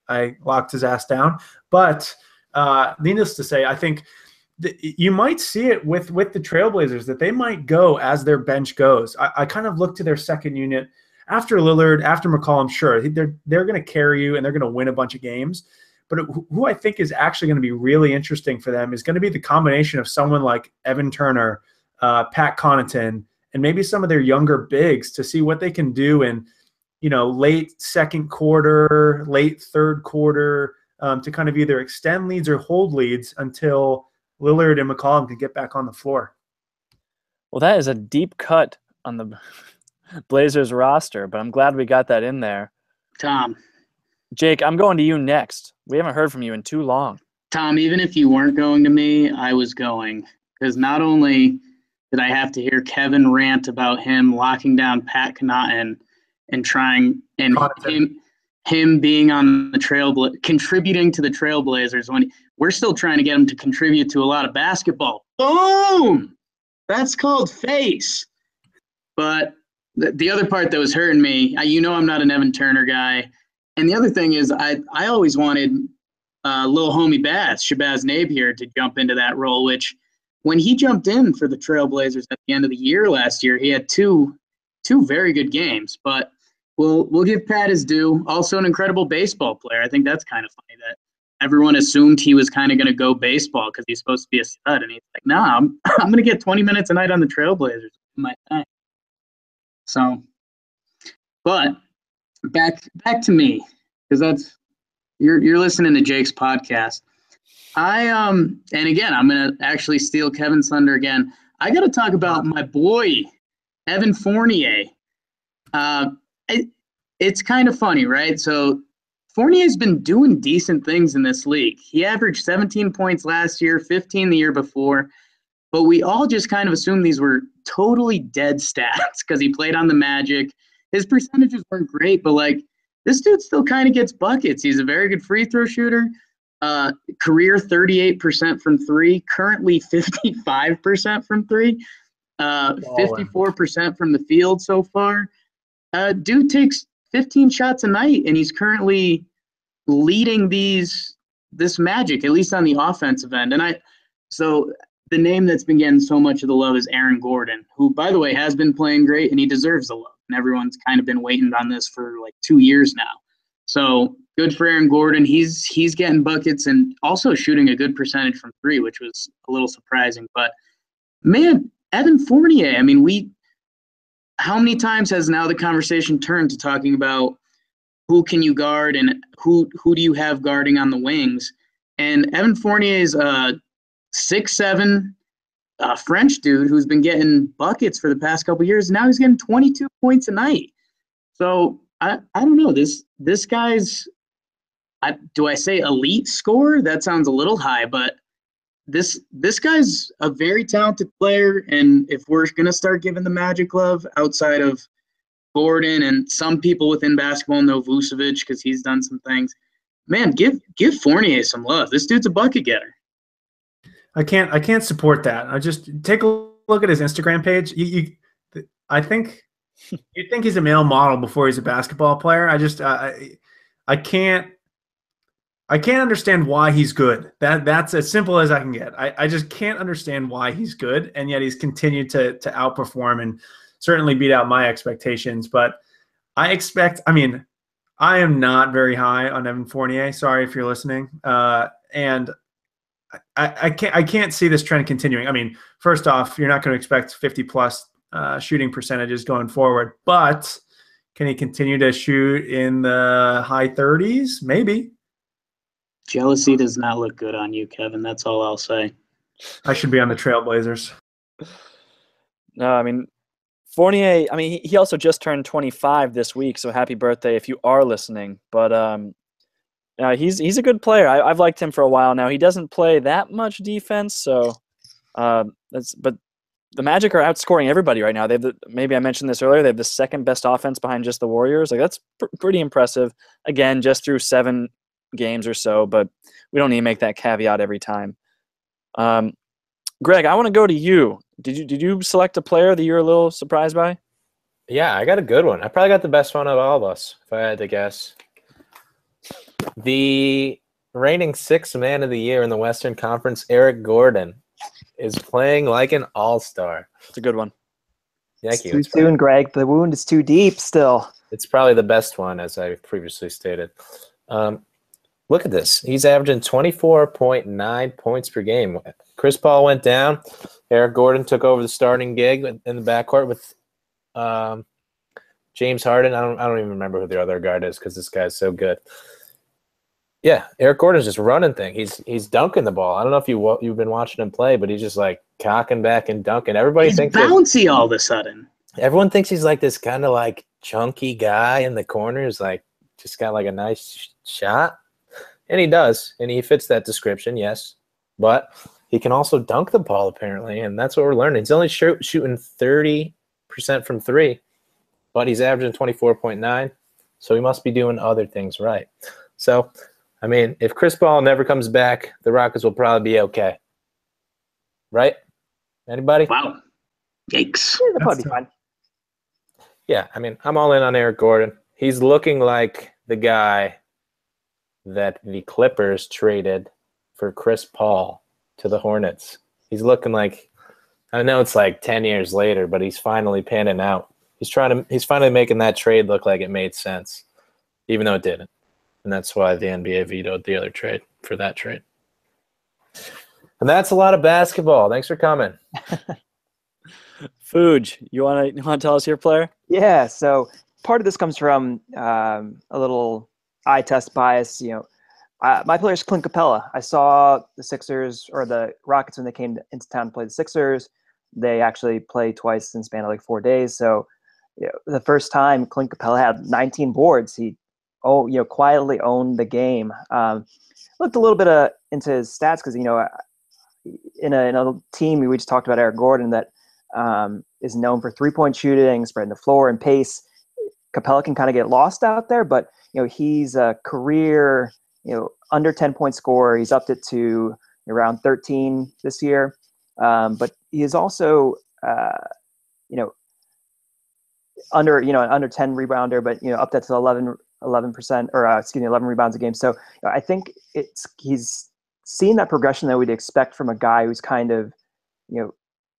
I locked his ass down. But uh, needless to say, I think you might see it with with the Trailblazers that they might go as their bench goes. I, I kind of look to their second unit after Lillard, after McCollum. Sure, they're they're going to carry you and they're going to win a bunch of games. But who I think is actually going to be really interesting for them is going to be the combination of someone like Evan Turner, uh, Pat Connaughton, and maybe some of their younger bigs to see what they can do in, you know, late second quarter, late third quarter, um, to kind of either extend leads or hold leads until Lillard and McCollum can get back on the floor. Well, that is a deep cut on the Blazers roster, but I'm glad we got that in there. Tom. Jake, I'm going to you next. We haven't heard from you in too long. Tom, even if you weren't going to me, I was going. Because not only did I have to hear Kevin rant about him locking down Pat Connaughton and trying and him him being on the trail contributing to the Trailblazers when we're still trying to get him to contribute to a lot of basketball. Boom! That's called face. But the, the other part that was hurting me, I, you know, I'm not an Evan Turner guy. And the other thing is, I, I always wanted uh, little homie Baz, Shabazz Napier, to jump into that role, which when he jumped in for the Trailblazers at the end of the year last year, he had two two very good games. But we'll we'll give Pat his due. Also, an incredible baseball player. I think that's kind of funny that everyone assumed he was kind of going to go baseball because he's supposed to be a stud, and he's like, "No, nah, I'm I'm going to get 20 minutes a night on the Trailblazers my time." So, but back back to me because that's you're you're listening to Jake's podcast. I um and again I'm gonna actually steal Kevin's thunder again. I got to talk about my boy Evan Fournier. Uh, it, it's kind of funny, right? So Fournier's been doing decent things in this league. He averaged 17 points last year, 15 the year before, but we all just kind of assumed these were totally dead stats because he played on the Magic. His percentages weren't great, but like this dude still kind of gets buckets. He's a very good free throw shooter. Uh, career 38% from three, currently 55% from three, uh, 54% from the field so far. Uh, dude takes 15 shots a night, and he's currently leading these this magic, at least on the offensive end. And I, so the name that's been getting so much of the love is Aaron Gordon, who, by the way, has been playing great and he deserves the love. And everyone's kind of been waiting on this for like two years now. So good for Aaron Gordon. He's he's getting buckets and also shooting a good percentage from three, which was a little surprising. But man, Evan Fournier. I mean, we how many times has now the conversation turned to talking about who can you guard and who who do you have guarding on the wings? And Evan Fournier is a six seven uh, French dude who's been getting buckets for the past couple years. Now he's getting 22 points a night. So I, I don't know this this guy's I, do I say elite score? That sounds a little high, but this this guy's a very talented player, and if we're gonna start giving the Magic love outside of Gordon and some people within basketball know Vucevic because he's done some things, man, give give Fournier some love. This dude's a bucket getter. I can't I can't support that. I just take a look at his Instagram page. You, you I think you'd think he's a male model before he's a basketball player. I just I I can't I can't understand why he's good. That that's as simple as I can get. I, I just can't understand why he's good, and yet he's continued to to outperform and certainly beat out my expectations. But I expect. I mean, I am not very high on Evan Fournier. Sorry if you're listening. Uh, and I, I can't I can't see this trend continuing. I mean, first off, you're not going to expect 50 plus uh, shooting percentages going forward, but can he continue to shoot in the high 30s? Maybe. Jealousy does not look good on you, Kevin. That's all I'll say. I should be on the Trailblazers. No, I mean Fournier. I mean, he also just turned 25 this week, so happy birthday if you are listening. But um, uh, he's he's a good player. I, have liked him for a while now. He doesn't play that much defense, so uh, that's. But the Magic are outscoring everybody right now. They have the, maybe I mentioned this earlier. They have the second best offense behind just the Warriors. Like that's pr- pretty impressive. Again, just through seven games or so, but we don't need to make that caveat every time. Um, Greg, I want to go to you. Did you did you select a player that you're a little surprised by? Yeah, I got a good one. I probably got the best one of all of us, if I had to guess. The reigning sixth man of the year in the Western Conference, Eric Gordon, is playing like an all star. It's a good one. Thank it's you. Too It's soon, Greg. The wound is too deep still. It's probably the best one, as I previously stated. Um, look at this. He's averaging 24.9 points per game. Chris Paul went down. Eric Gordon took over the starting gig in the backcourt with um, James Harden. I don't, I don't even remember who the other guard is because this guy's so good. Yeah, Eric Gordon's just running thing. He's he's dunking the ball. I don't know if you you've been watching him play, but he's just like cocking back and dunking. Everybody He's thinks bouncy all of a sudden. everyone thinks he's like this kind of like chunky guy in the corners, like just got like a nice sh- shot, and he does, and he fits that description, yes. But he can also dunk the ball apparently, and that's what we're learning. He's only shoot, shooting thirty percent from three, but he's averaging twenty four point nine, so he must be doing other things right. So, I mean, if Chris Paul never comes back, the Rockets will probably be okay, right? Anybody? Wow. Yikes. Yeah, they'll probably be fine. Yeah, I mean, I'm all in on Eric Gordon. He's looking like the guy that the Clippers traded for Chris Paul to the Hornets. He's looking like I know it's like 10 years later, but he's finally panning out. He's trying to he's finally making that trade look like it made sense, even though it didn't. And that's why the NBA vetoed the other trade for that trade. And that's a lot of basketball. Thanks for coming. Fuj, you want to want to tell us your player? Yeah, so part of this comes from um, a little eye test bias. You know, uh, my player is Clint Capela. I saw the Sixers or the Rockets when they came to, into town to play the Sixers. They actually played twice in the span of like four days. So you know, the first time Clint Capela had 19 boards, he oh you know quietly owned the game. Um, looked a little bit uh, into his stats because you know in a, in a team we just talked about Eric Gordon that um, is known for three point shooting, spreading the floor, and pace. Capela can kind of get lost out there, but you know he's a career you know under 10 point score. He's upped it to around 13 this year. Um, but he is also, uh, you know, under you know under 10 rebounder, but you know up that to 11 11 percent or uh, excuse me 11 rebounds a game. So I think it's he's seen that progression that we'd expect from a guy who's kind of you know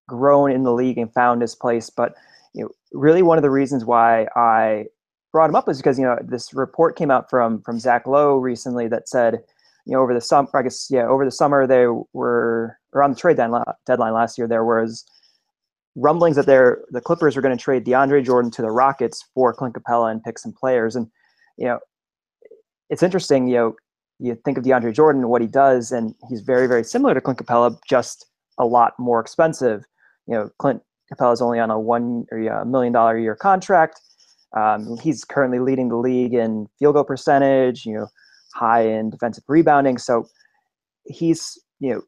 grown in the league and found his place. But you know really one of the reasons why I brought him up was because you know this report came out from from Zach Lowe recently that said you know over the summer I guess yeah over the summer they were around the trade deadline last year there was rumblings that they're the Clippers are going to trade DeAndre Jordan to the Rockets for Clint Capela and pick some players. And you know, it's interesting. You know, you think of DeAndre Jordan, and what he does, and he's very very similar to Clint Capela, just a lot more expensive. You know, Clint Capela is only on a one or a million dollar a year contract. Um, he's currently leading the league in field goal percentage. You know, high in defensive rebounding. So he's you know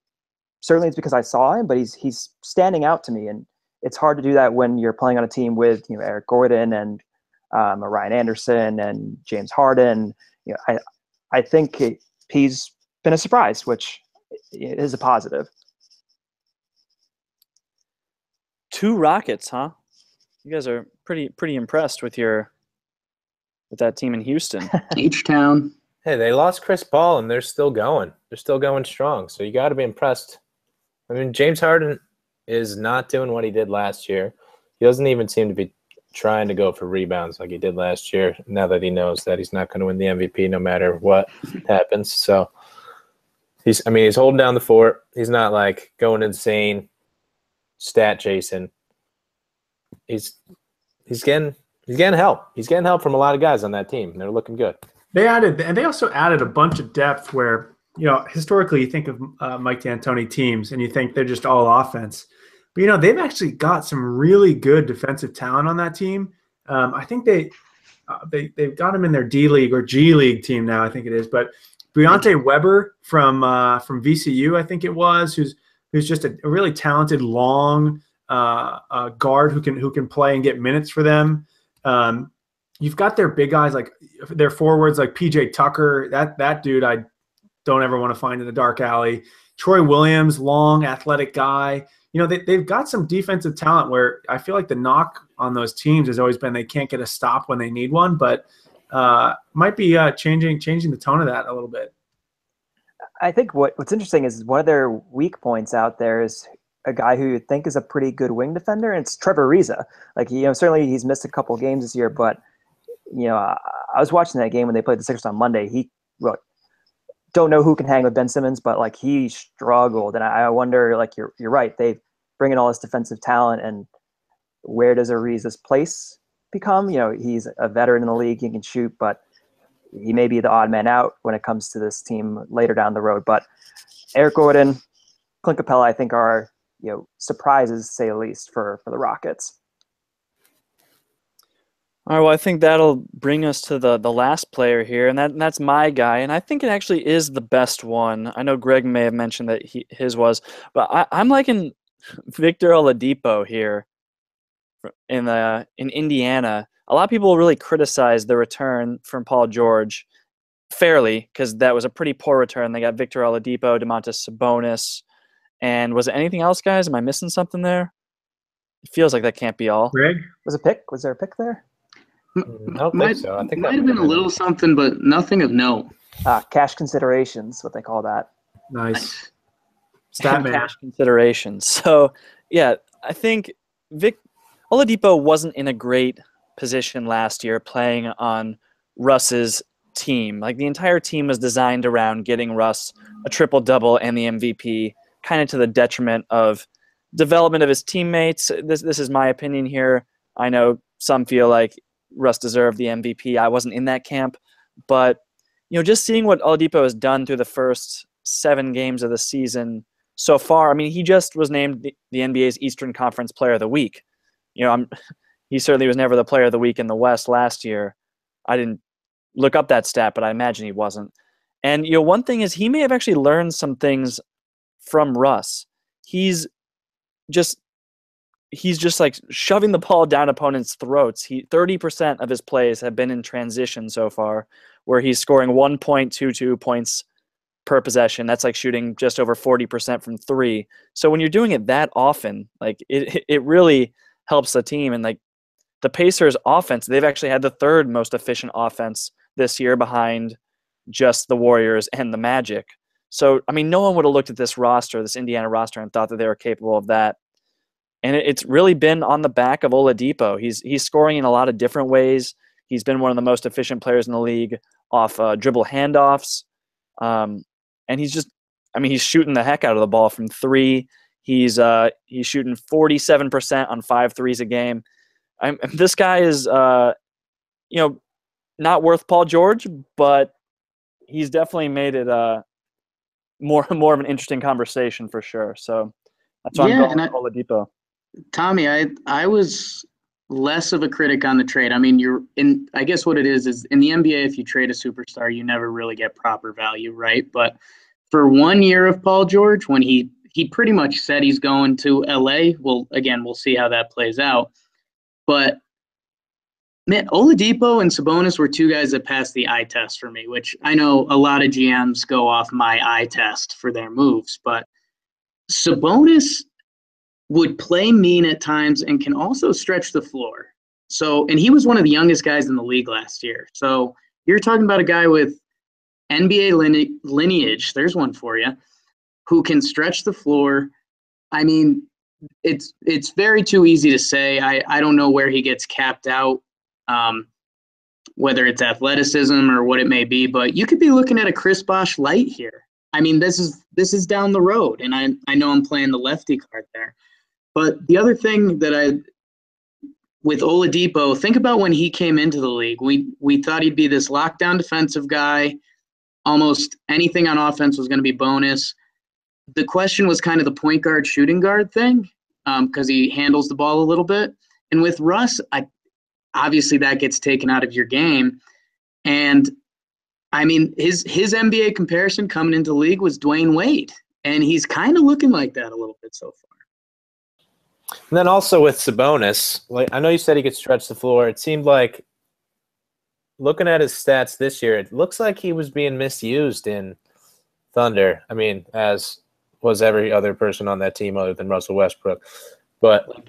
certainly it's because I saw him, but he's he's standing out to me and it's hard to do that when you're playing on a team with you know Eric Gordon and um, Ryan Anderson and James Harden. You know, I I think he's been a surprise, which is a positive. Two Rockets, huh? You guys are pretty pretty impressed with your with that team in Houston. H Town. Hey, they lost Chris Paul and they're still going. They're still going strong. So you got to be impressed. I mean, James Harden is not doing what he did last year. He doesn't even seem to be trying to go for rebounds like he did last year. Now that he knows that he's not going to win the MVP no matter what happens, so he's. I mean, he's holding down the fort. He's not like going insane, stat chasing. He's he's getting he's getting help. He's getting help from a lot of guys on that team. They're looking good. They added and they also added a bunch of depth where you know, historically, you think of uh, Mike D'Antoni teams and you think they're just all offense. But, you know, they've actually got some really good defensive talent on that team. Um, I think they, uh, they, they've got him in their D League or G League team now, I think it is. But Briante Weber from uh, from VCU, I think it was, who's who's just a, a really talented long uh, uh, guard who can who can play and get minutes for them. Um, you've got their big guys like their forwards like PJ Tucker. That that dude I don't ever want to find in the dark alley. Troy Williams, long, athletic guy. You know, they, they've got some defensive talent where I feel like the knock on those teams has always been they can't get a stop when they need one, but uh, might be uh, changing changing the tone of that a little bit. I think what, what's interesting is one of their weak points out there is a guy who you think is a pretty good wing defender, and it's Trevor Ariza. Like you know, certainly he's missed a couple games this year, but you know, I, I was watching that game when they played the Sixers on Monday. He well, don't know who can hang with Ben Simmons, but like he struggled, and I, wonder, like you're you're right, they bring in all this defensive talent, and where does Ariza's place become? You know, he's a veteran in the league, he can shoot, but he may be the odd man out when it comes to this team later down the road. But Eric Gordon, Clint Capela, I think are you know surprises, to say the least, for for the Rockets. All right, well, I think that'll bring us to the the last player here, and that and that's my guy, and I think it actually is the best one. I know Greg may have mentioned that he, his was, but I, I'm liking Victor Oladipo here in the in Indiana. A lot of people really criticize the return from Paul George fairly because that was a pretty poor return. They got Victor Oladipo, Domantas Sabonis, and was it anything else, guys? Am I missing something there? It feels like that can't be all. Greg, was a pick? Was there a pick there? Mm, I don't might, think so. I think might have been a little something, but nothing of note. Ah, cash considerations, what they call that. nice. Stat man. cash considerations. So yeah, I think Vic Oladipo wasn't in a great position last year playing on Russ's team. Like the entire team was designed around getting Russ a triple double and the MVP, kind of to the detriment of development of his teammates. This this is my opinion here. I know some feel like Russ deserved the MVP. I wasn't in that camp, but you know, just seeing what Oladipo has done through the first seven games of the season so far. I mean, he just was named the, the NBA's Eastern Conference Player of the Week. You know, I'm, he certainly was never the Player of the Week in the West last year. I didn't look up that stat, but I imagine he wasn't. And you know, one thing is he may have actually learned some things from Russ. He's just he's just like shoving the ball down opponents' throats. He 30% of his plays have been in transition so far, where he's scoring 1.22 points per possession. That's like shooting just over 40% from three. So when you're doing it that often, like it, it really helps the team. And like the Pacers offense, they've actually had the third most efficient offense this year behind just the Warriors and the Magic. So, I mean, no one would have looked at this roster, this Indiana roster, and thought that they were capable of that. And it's really been on the back of Oladipo. He's he's scoring in a lot of different ways. He's been one of the most efficient players in the league off uh, dribble handoffs. Um, and he's just I mean he's shooting the heck out of the ball from three. He's uh, he's shooting 47% on five threes a game. I'm, this guy is uh, you know not worth Paul George, but he's definitely made it uh, more more of an interesting conversation for sure. So that's why yeah, I'm going with Oladipo. Tommy, I I was less of a critic on the trade. I mean, you're in. I guess what it is is in the NBA, if you trade a superstar, you never really get proper value, right? But for one year of Paul George, when he he pretty much said he's going to LA. Well, again, we'll see how that plays out. But man, Oladipo and Sabonis were two guys that passed the eye test for me, which I know a lot of GMs go off my eye test for their moves, but Sabonis would play mean at times and can also stretch the floor. So, and he was one of the youngest guys in the league last year. So, you're talking about a guy with NBA line- lineage. There's one for you, who can stretch the floor. I mean, it's it's very too easy to say. I I don't know where he gets capped out, um, whether it's athleticism or what it may be. But you could be looking at a Chris Bosh light here. I mean, this is this is down the road, and I I know I'm playing the lefty card there. But the other thing that I with Oladipo, think about when he came into the league. We we thought he'd be this lockdown defensive guy. Almost anything on offense was going to be bonus. The question was kind of the point guard shooting guard thing because um, he handles the ball a little bit. And with Russ, I obviously that gets taken out of your game. And I mean, his his NBA comparison coming into the league was Dwyane Wade, and he's kind of looking like that a little bit so far. And then also with Sabonis, like I know you said he could stretch the floor. It seemed like looking at his stats this year, it looks like he was being misused in Thunder. I mean, as was every other person on that team other than Russell Westbrook. But like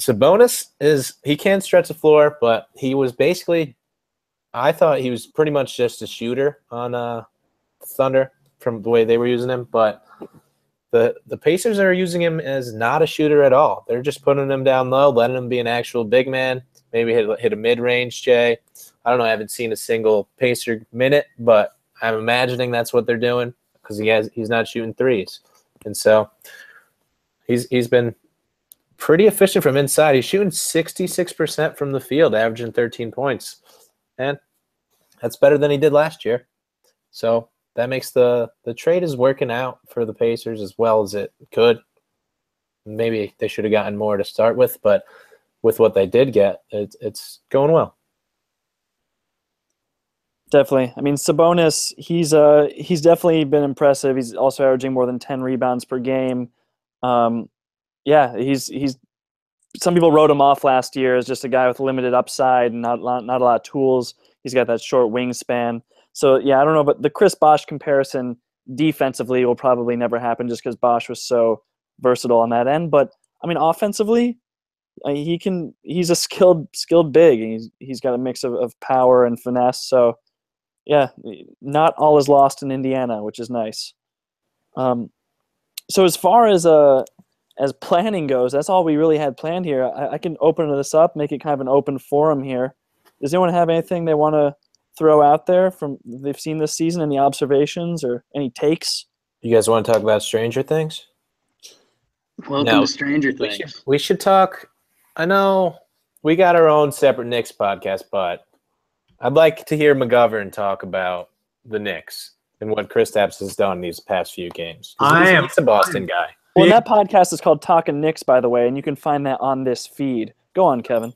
Sabonis is he can stretch the floor, but he was basically I thought he was pretty much just a shooter on uh Thunder from the way they were using him, but the the Pacers are using him as not a shooter at all. They're just putting him down low, letting him be an actual big man. Maybe hit hit a mid range Jay. I don't know. I haven't seen a single Pacer minute, but I'm imagining that's what they're doing because he has he's not shooting threes, and so he's he's been pretty efficient from inside. He's shooting 66% from the field, averaging 13 points, and that's better than he did last year. So that makes the the trade is working out for the Pacers as well as it could. Maybe they should have gotten more to start with, but with what they did get, it's it's going well. Definitely. I mean, Sabonis, he's uh he's definitely been impressive. He's also averaging more than ten rebounds per game. Um, yeah, he's he's. Some people wrote him off last year as just a guy with limited upside and not not, not a lot of tools. He's got that short wingspan. So yeah, I don't know, but the Chris Bosh comparison defensively will probably never happen just because Bosh was so versatile on that end. But I mean, offensively, he can. He's a skilled skilled big. He's he's got a mix of, of power and finesse. So yeah, not all is lost in Indiana, which is nice. Um, so as far as uh as planning goes, that's all we really had planned here. I, I can open this up, make it kind of an open forum here. Does anyone have anything they want to throw out there from they've seen this season? Any observations or any takes? You guys want to talk about Stranger Things? Welcome no, to Stranger Things. We should, we should talk. I know we got our own separate Knicks podcast, but I'd like to hear McGovern talk about the Knicks and what Chris Kristaps has done these past few games. I am he's a Boston guy. Well, that podcast is called Talking Knicks, by the way, and you can find that on this feed. Go on, Kevin.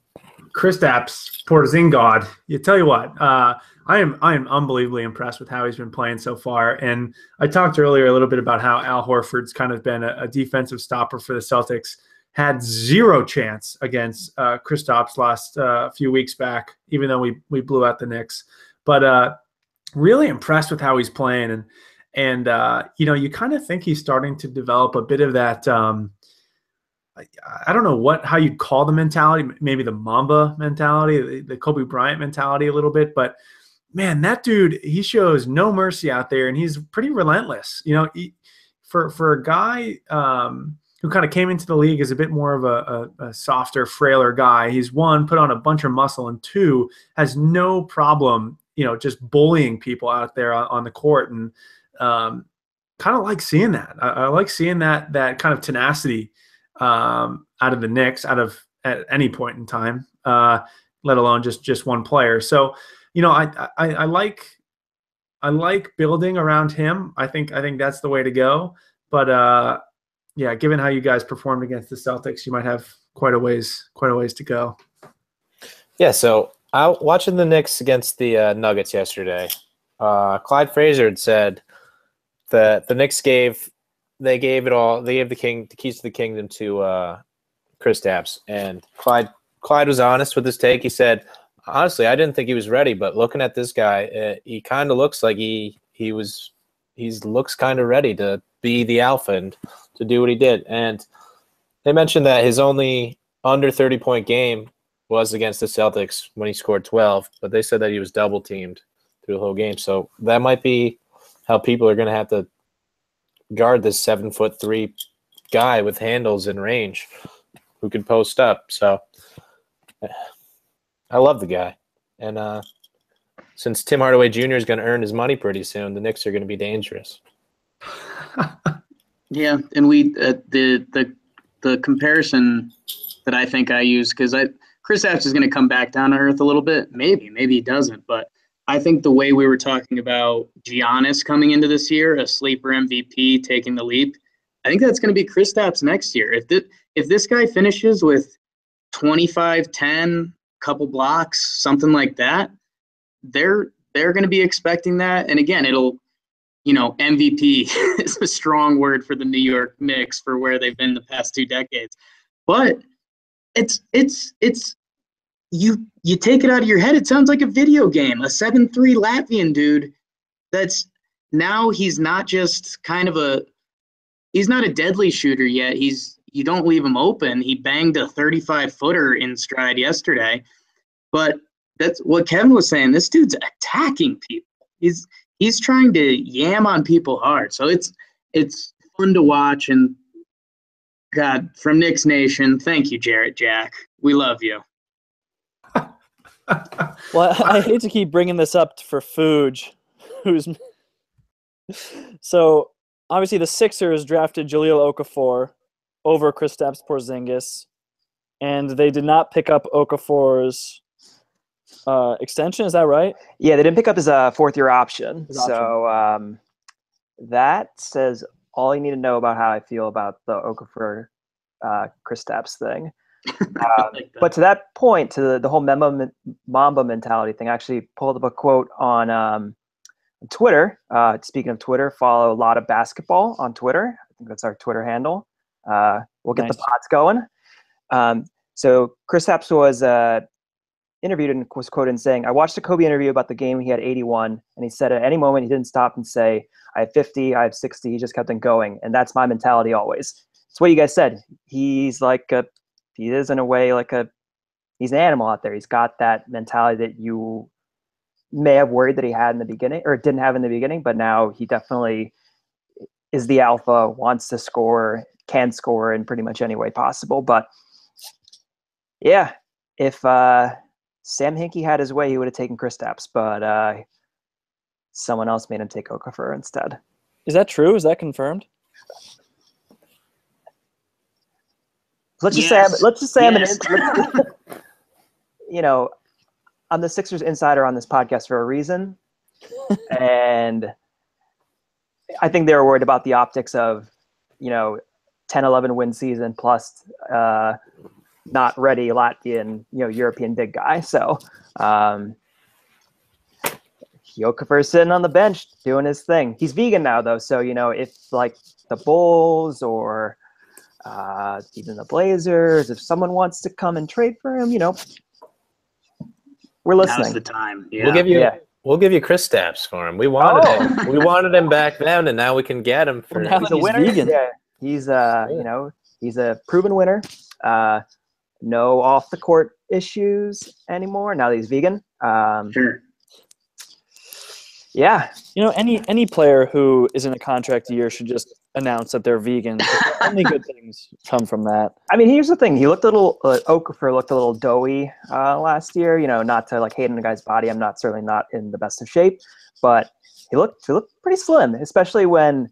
Kristaps Porzingis. You tell you what, uh, I am I am unbelievably impressed with how he's been playing so far. And I talked earlier a little bit about how Al Horford's kind of been a, a defensive stopper for the Celtics. Had zero chance against uh, Kristaps last uh, few weeks back, even though we we blew out the Knicks. But uh, really impressed with how he's playing, and and uh, you know, you kind of think he's starting to develop a bit of that. Um, I, don't know what how you'd call the mentality, maybe the Mamba mentality, the, the Kobe Bryant mentality, a little bit, but man, that dude, he shows no mercy out there, and he's pretty relentless. You know, he, for for a guy um, who kind of came into the league as a bit more of a, a, a, softer, frailer guy, he's one put on a bunch of muscle, and two has no problem, you know, just bullying people out there on, on the court, and um, kind of like seeing that. I, I, like seeing that that kind of tenacity um, out of the Knicks, out of at any point in time, uh, let alone just just one player. So you know, I, I, I like I like building around him. I think I think that's the way to go. But uh, yeah, given how you guys performed against the Celtics, you might have quite a ways quite a ways to go. Yeah. So I watching the Knicks against the uh, Nuggets yesterday. Uh, Clyde Frazier had said that the Knicks gave they gave it all. They gave the king the keys to the kingdom to uh, Kristaps, and Clyde Clyde was honest with his take. He said honestly, I didn't think he was ready, but looking at this guy, uh, he kind of looks like he he was he's looks kind of ready to be the alpha and to do what he did. And they mentioned that his only under 30 point game was against the Celtics when he scored 12, but they said that he was double teamed through the whole game. So that might be how people are going to have to guard this seven foot three guy with handles and range who can post up. So I love the guy, and uh, since Tim Hardaway Jr. is going to earn his money pretty soon, the Knicks are going to be dangerous. yeah, and we uh, the the the comparison that I think I use because I Kristaps is going to come back down to earth a little bit. Maybe, maybe he doesn't, but I think the way we were talking about Giannis coming into this year, a sleeper MVP taking the leap, I think that's going to be Kristaps next year. If this, if this guy finishes with 25, 10, couple blocks, something like that, they're they're going to be expecting that. And again, it'll, you know, MVP is a strong word for the New York Knicks for where they've been the past two decades. But it's it's it's you you take it out of your head. It sounds like a video game. A seven three Latvian dude. That's now he's not just kind of a he's not a deadly shooter yet. He's you don't leave him open. He banged a 35 footer in stride yesterday. But that's what Kevin was saying. This dude's attacking people. He's he's trying to yam on people hard. So it's it's fun to watch. And God, from Knicks Nation, thank you, Jarrett Jack. We love you. Well, I hate to keep bringing this up for Fuj, who's so obviously the Sixers drafted Jahlil Okafor, over Kristaps Porzingis, and they did not pick up Okafor's uh, extension. Is that right? Yeah, they didn't pick up his uh, fourth year option. His so um, that says all you need to know about how I feel about the Okafor uh, Kristaps thing. Um, like but to that point, to the, the whole Mamba, Mamba mentality thing, I actually pulled up a quote on um, Twitter. Uh, speaking of Twitter, follow a lot of basketball on Twitter. I think that's our Twitter handle. Uh, we'll get nice. the pots going. Um, so Kristaps was uh, interviewed and was quoted in saying, "I watched a Kobe interview about the game. He had 81, and he said at any moment he didn't stop and say, I have 50, I have 60. He just kept on going, and that's my mentality always. It's what you guys said. He's like a, he is in a way like a, he's an animal out there. He's got that mentality that you may have worried that he had in the beginning or didn't have in the beginning, but now he definitely is the alpha, wants to score, can score in pretty much any way possible. But yeah, if uh, Sam Hinkie had his way, he would have taken Kristaps, but uh, someone else made him take Okafor instead. Is that true? Is that confirmed? Let's just yes. say I'm, let's just say yes. I'm an you know I'm the Sixers insider on this podcast for a reason, and I think they were worried about the optics of you know 10, 11 win season plus uh, not ready Latvian, you know, European big guy. So um, Okafor's sitting on the bench doing his thing. He's vegan now though, so you know if like the Bulls or uh, even the Blazers, if someone wants to come and trade for him, you know, we're listening. Now's the time. Yeah. We'll give you. Yeah. we'll give you Kristaps for him. We wanted Oh. him. We wanted him back then, and now we can get him for. now He's a he's winner. vegan. Yeah, he's uh, Yeah. you know, he's a proven winner. Uh, no off the court issues anymore now that he's vegan. Um, Sure. yeah, You know, any any player who is in a contract year should just announce that they're vegan. Only good things come from that. I mean, here's the thing. He looked a little, uh, Okafor looked a little doughy uh, last year. You know, not to like hate on the guy's body. I'm not certainly not in the best of shape, but he looked he looked pretty slim, especially when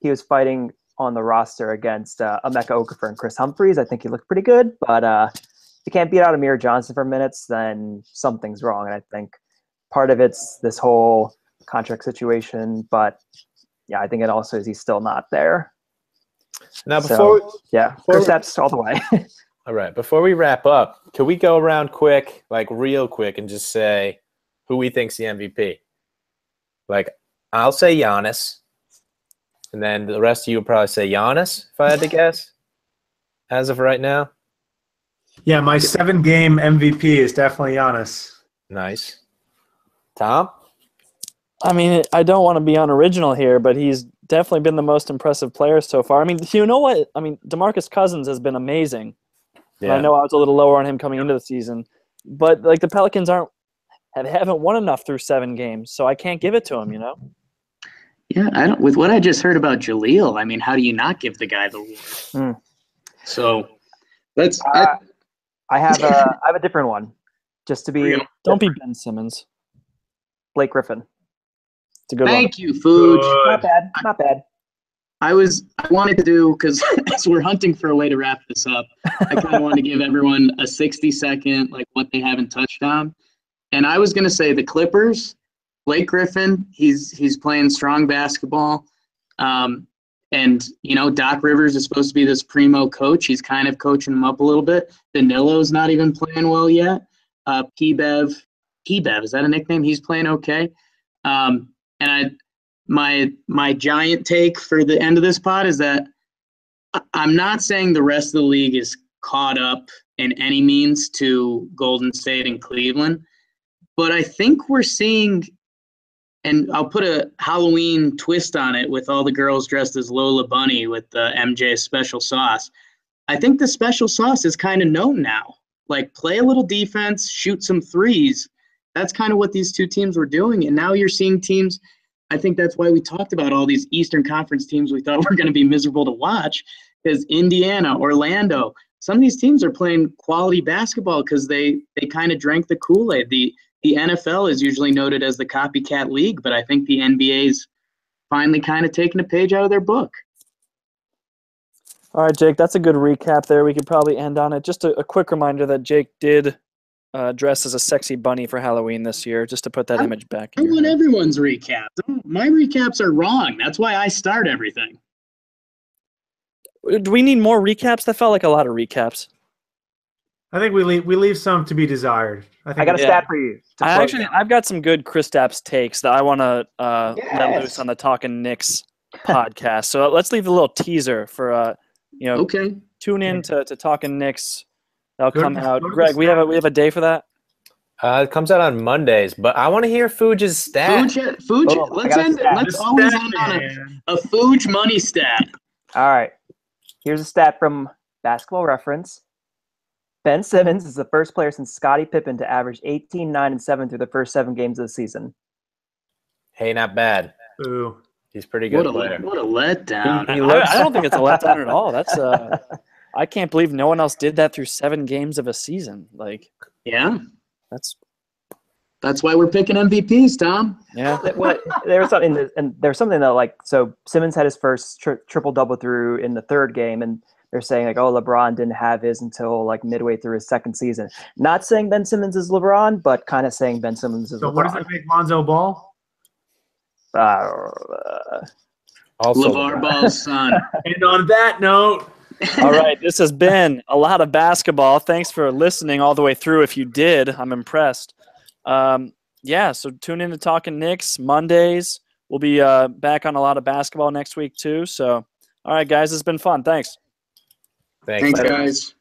he was fighting on the roster against uh, Emeka Okafor and Kris Humphries. I think he looked pretty good, but uh, if you can't beat out Amir Johnson for minutes, then something's wrong. And I think part of it's this whole contract situation, but yeah, I think it also is he's still not there. Now, So- Yeah, Before- Chris all the way. all right, before we wrap up, can we go around quick, like real quick, and just say who we think's the MVP? Like, I'll say Giannis, and then the rest of you will probably say Giannis. If I had to guess, as of right now, Yeah, my seven game MVP is definitely Giannis. nice. Tom, I mean, I don't want to be unoriginal here, but he's definitely been the most impressive player so far. I mean, you know what? I mean, Demarcus Cousins has been amazing. And I know I was a little lower on him coming into the season, but like the Pelicans aren't have, haven't won enough through seven games, so I can't give it to him. You know, Yeah, I don't. With what I just heard about Jahlil, I mean, how do you not give the guy the award? Hmm. So that's Uh, I have a I have a different one, just to be Real. don't be Ben Simmons. Blake Griffin. It's a good thank you, Food. Not bad, not bad. I was I wanted to do because as we're hunting for a way to wrap this up, I kind of wanted to give everyone a 60 second like what they haven't touched on, and I was gonna say the Clippers, Blake Griffin, he's he's playing strong basketball, um, and you know Doc Rivers is supposed to be this primo coach. He's kind of coaching him up a little bit. Danilo's not even playing well yet. Uh, P-Bev, P-Bev is that a nickname? He's playing okay, um, and I my my giant take for the end of this pod is that I'm not saying the rest of the league is caught up in any means to Golden State and Cleveland, but I think we're seeing, and I'll put a Halloween twist on it with all the girls dressed as Lola Bunny with the MJ special sauce. I think the special sauce is kind of known now. Like play a little defense, shoot some threes. That's kind of what these two teams were doing, and now you're seeing teams I think that's why we talked about all these Eastern Conference teams we thought were going to be miserable to watch because Indiana, Orlando, some of these teams are playing quality basketball because they they kind of drank the Kool-Aid. The the NFL is usually noted as the copycat league, but I think the NBA's finally kind of taken a page out of their book. All right, Jake, that's a good recap there. We could probably end on it. Just a, a quick reminder that Jake did uh, dress as a sexy bunny for Halloween this year, just to put that I- image back. I in want head. everyone's recap. My recaps are wrong. That's why I start everything. Do we need more recaps? That felt like a lot of recaps. I think we leave we leave some to be desired. I think I got a yeah. stat for you. I actually down. I've got some good Kristaps takes that I want to uh, let loose on the Talking Knicks podcast. So let's leave a little teaser for uh, you know, Okay. tune in to, to Talking Knicks. That'll come the- out. go Greg, we have a we have a day for that. uh, it comes out on Mondays, but I want to hear Fuji's stat. Fuj, Fuj, Oh, let's a end. stat. Let's The always end on a, man. a Fuj money stat. All right. Here's a stat from Basketball Reference. Ben Simmons is the first player since Scottie Pippen to average 18, 9, and 7 through the first seven games of the season. Hey, not bad. Ooh. He's a pretty What good a player. what a letdown. I, I- I don't think it's a letdown at all. That's uh, I can't believe no one else did that through seven games of a season. Like Yeah, that's that's why we're picking MVPs, Tom. yeah. That- what- there was something, that, and there was something that like so Simmons had his first tri- triple double through in the third game, and they're saying like, oh, LeBron didn't have his until like midway through his second season. Not saying Ben Simmons is LeBron, but kind of saying Ben Simmons is So what does LeBron. that make Lonzo Ball? Uh, Also, LeVar Ball's son. And on that note, All right, this has been a lot of basketball. Thanks for listening all the way through. If you did, I'm impressed. Um, yeah, so tune in to Talking Knicks Mondays. We'll be uh, back on a lot of basketball next week too. So, all right, guys, it's been fun. Thanks. thanks. Thanks, man. guys.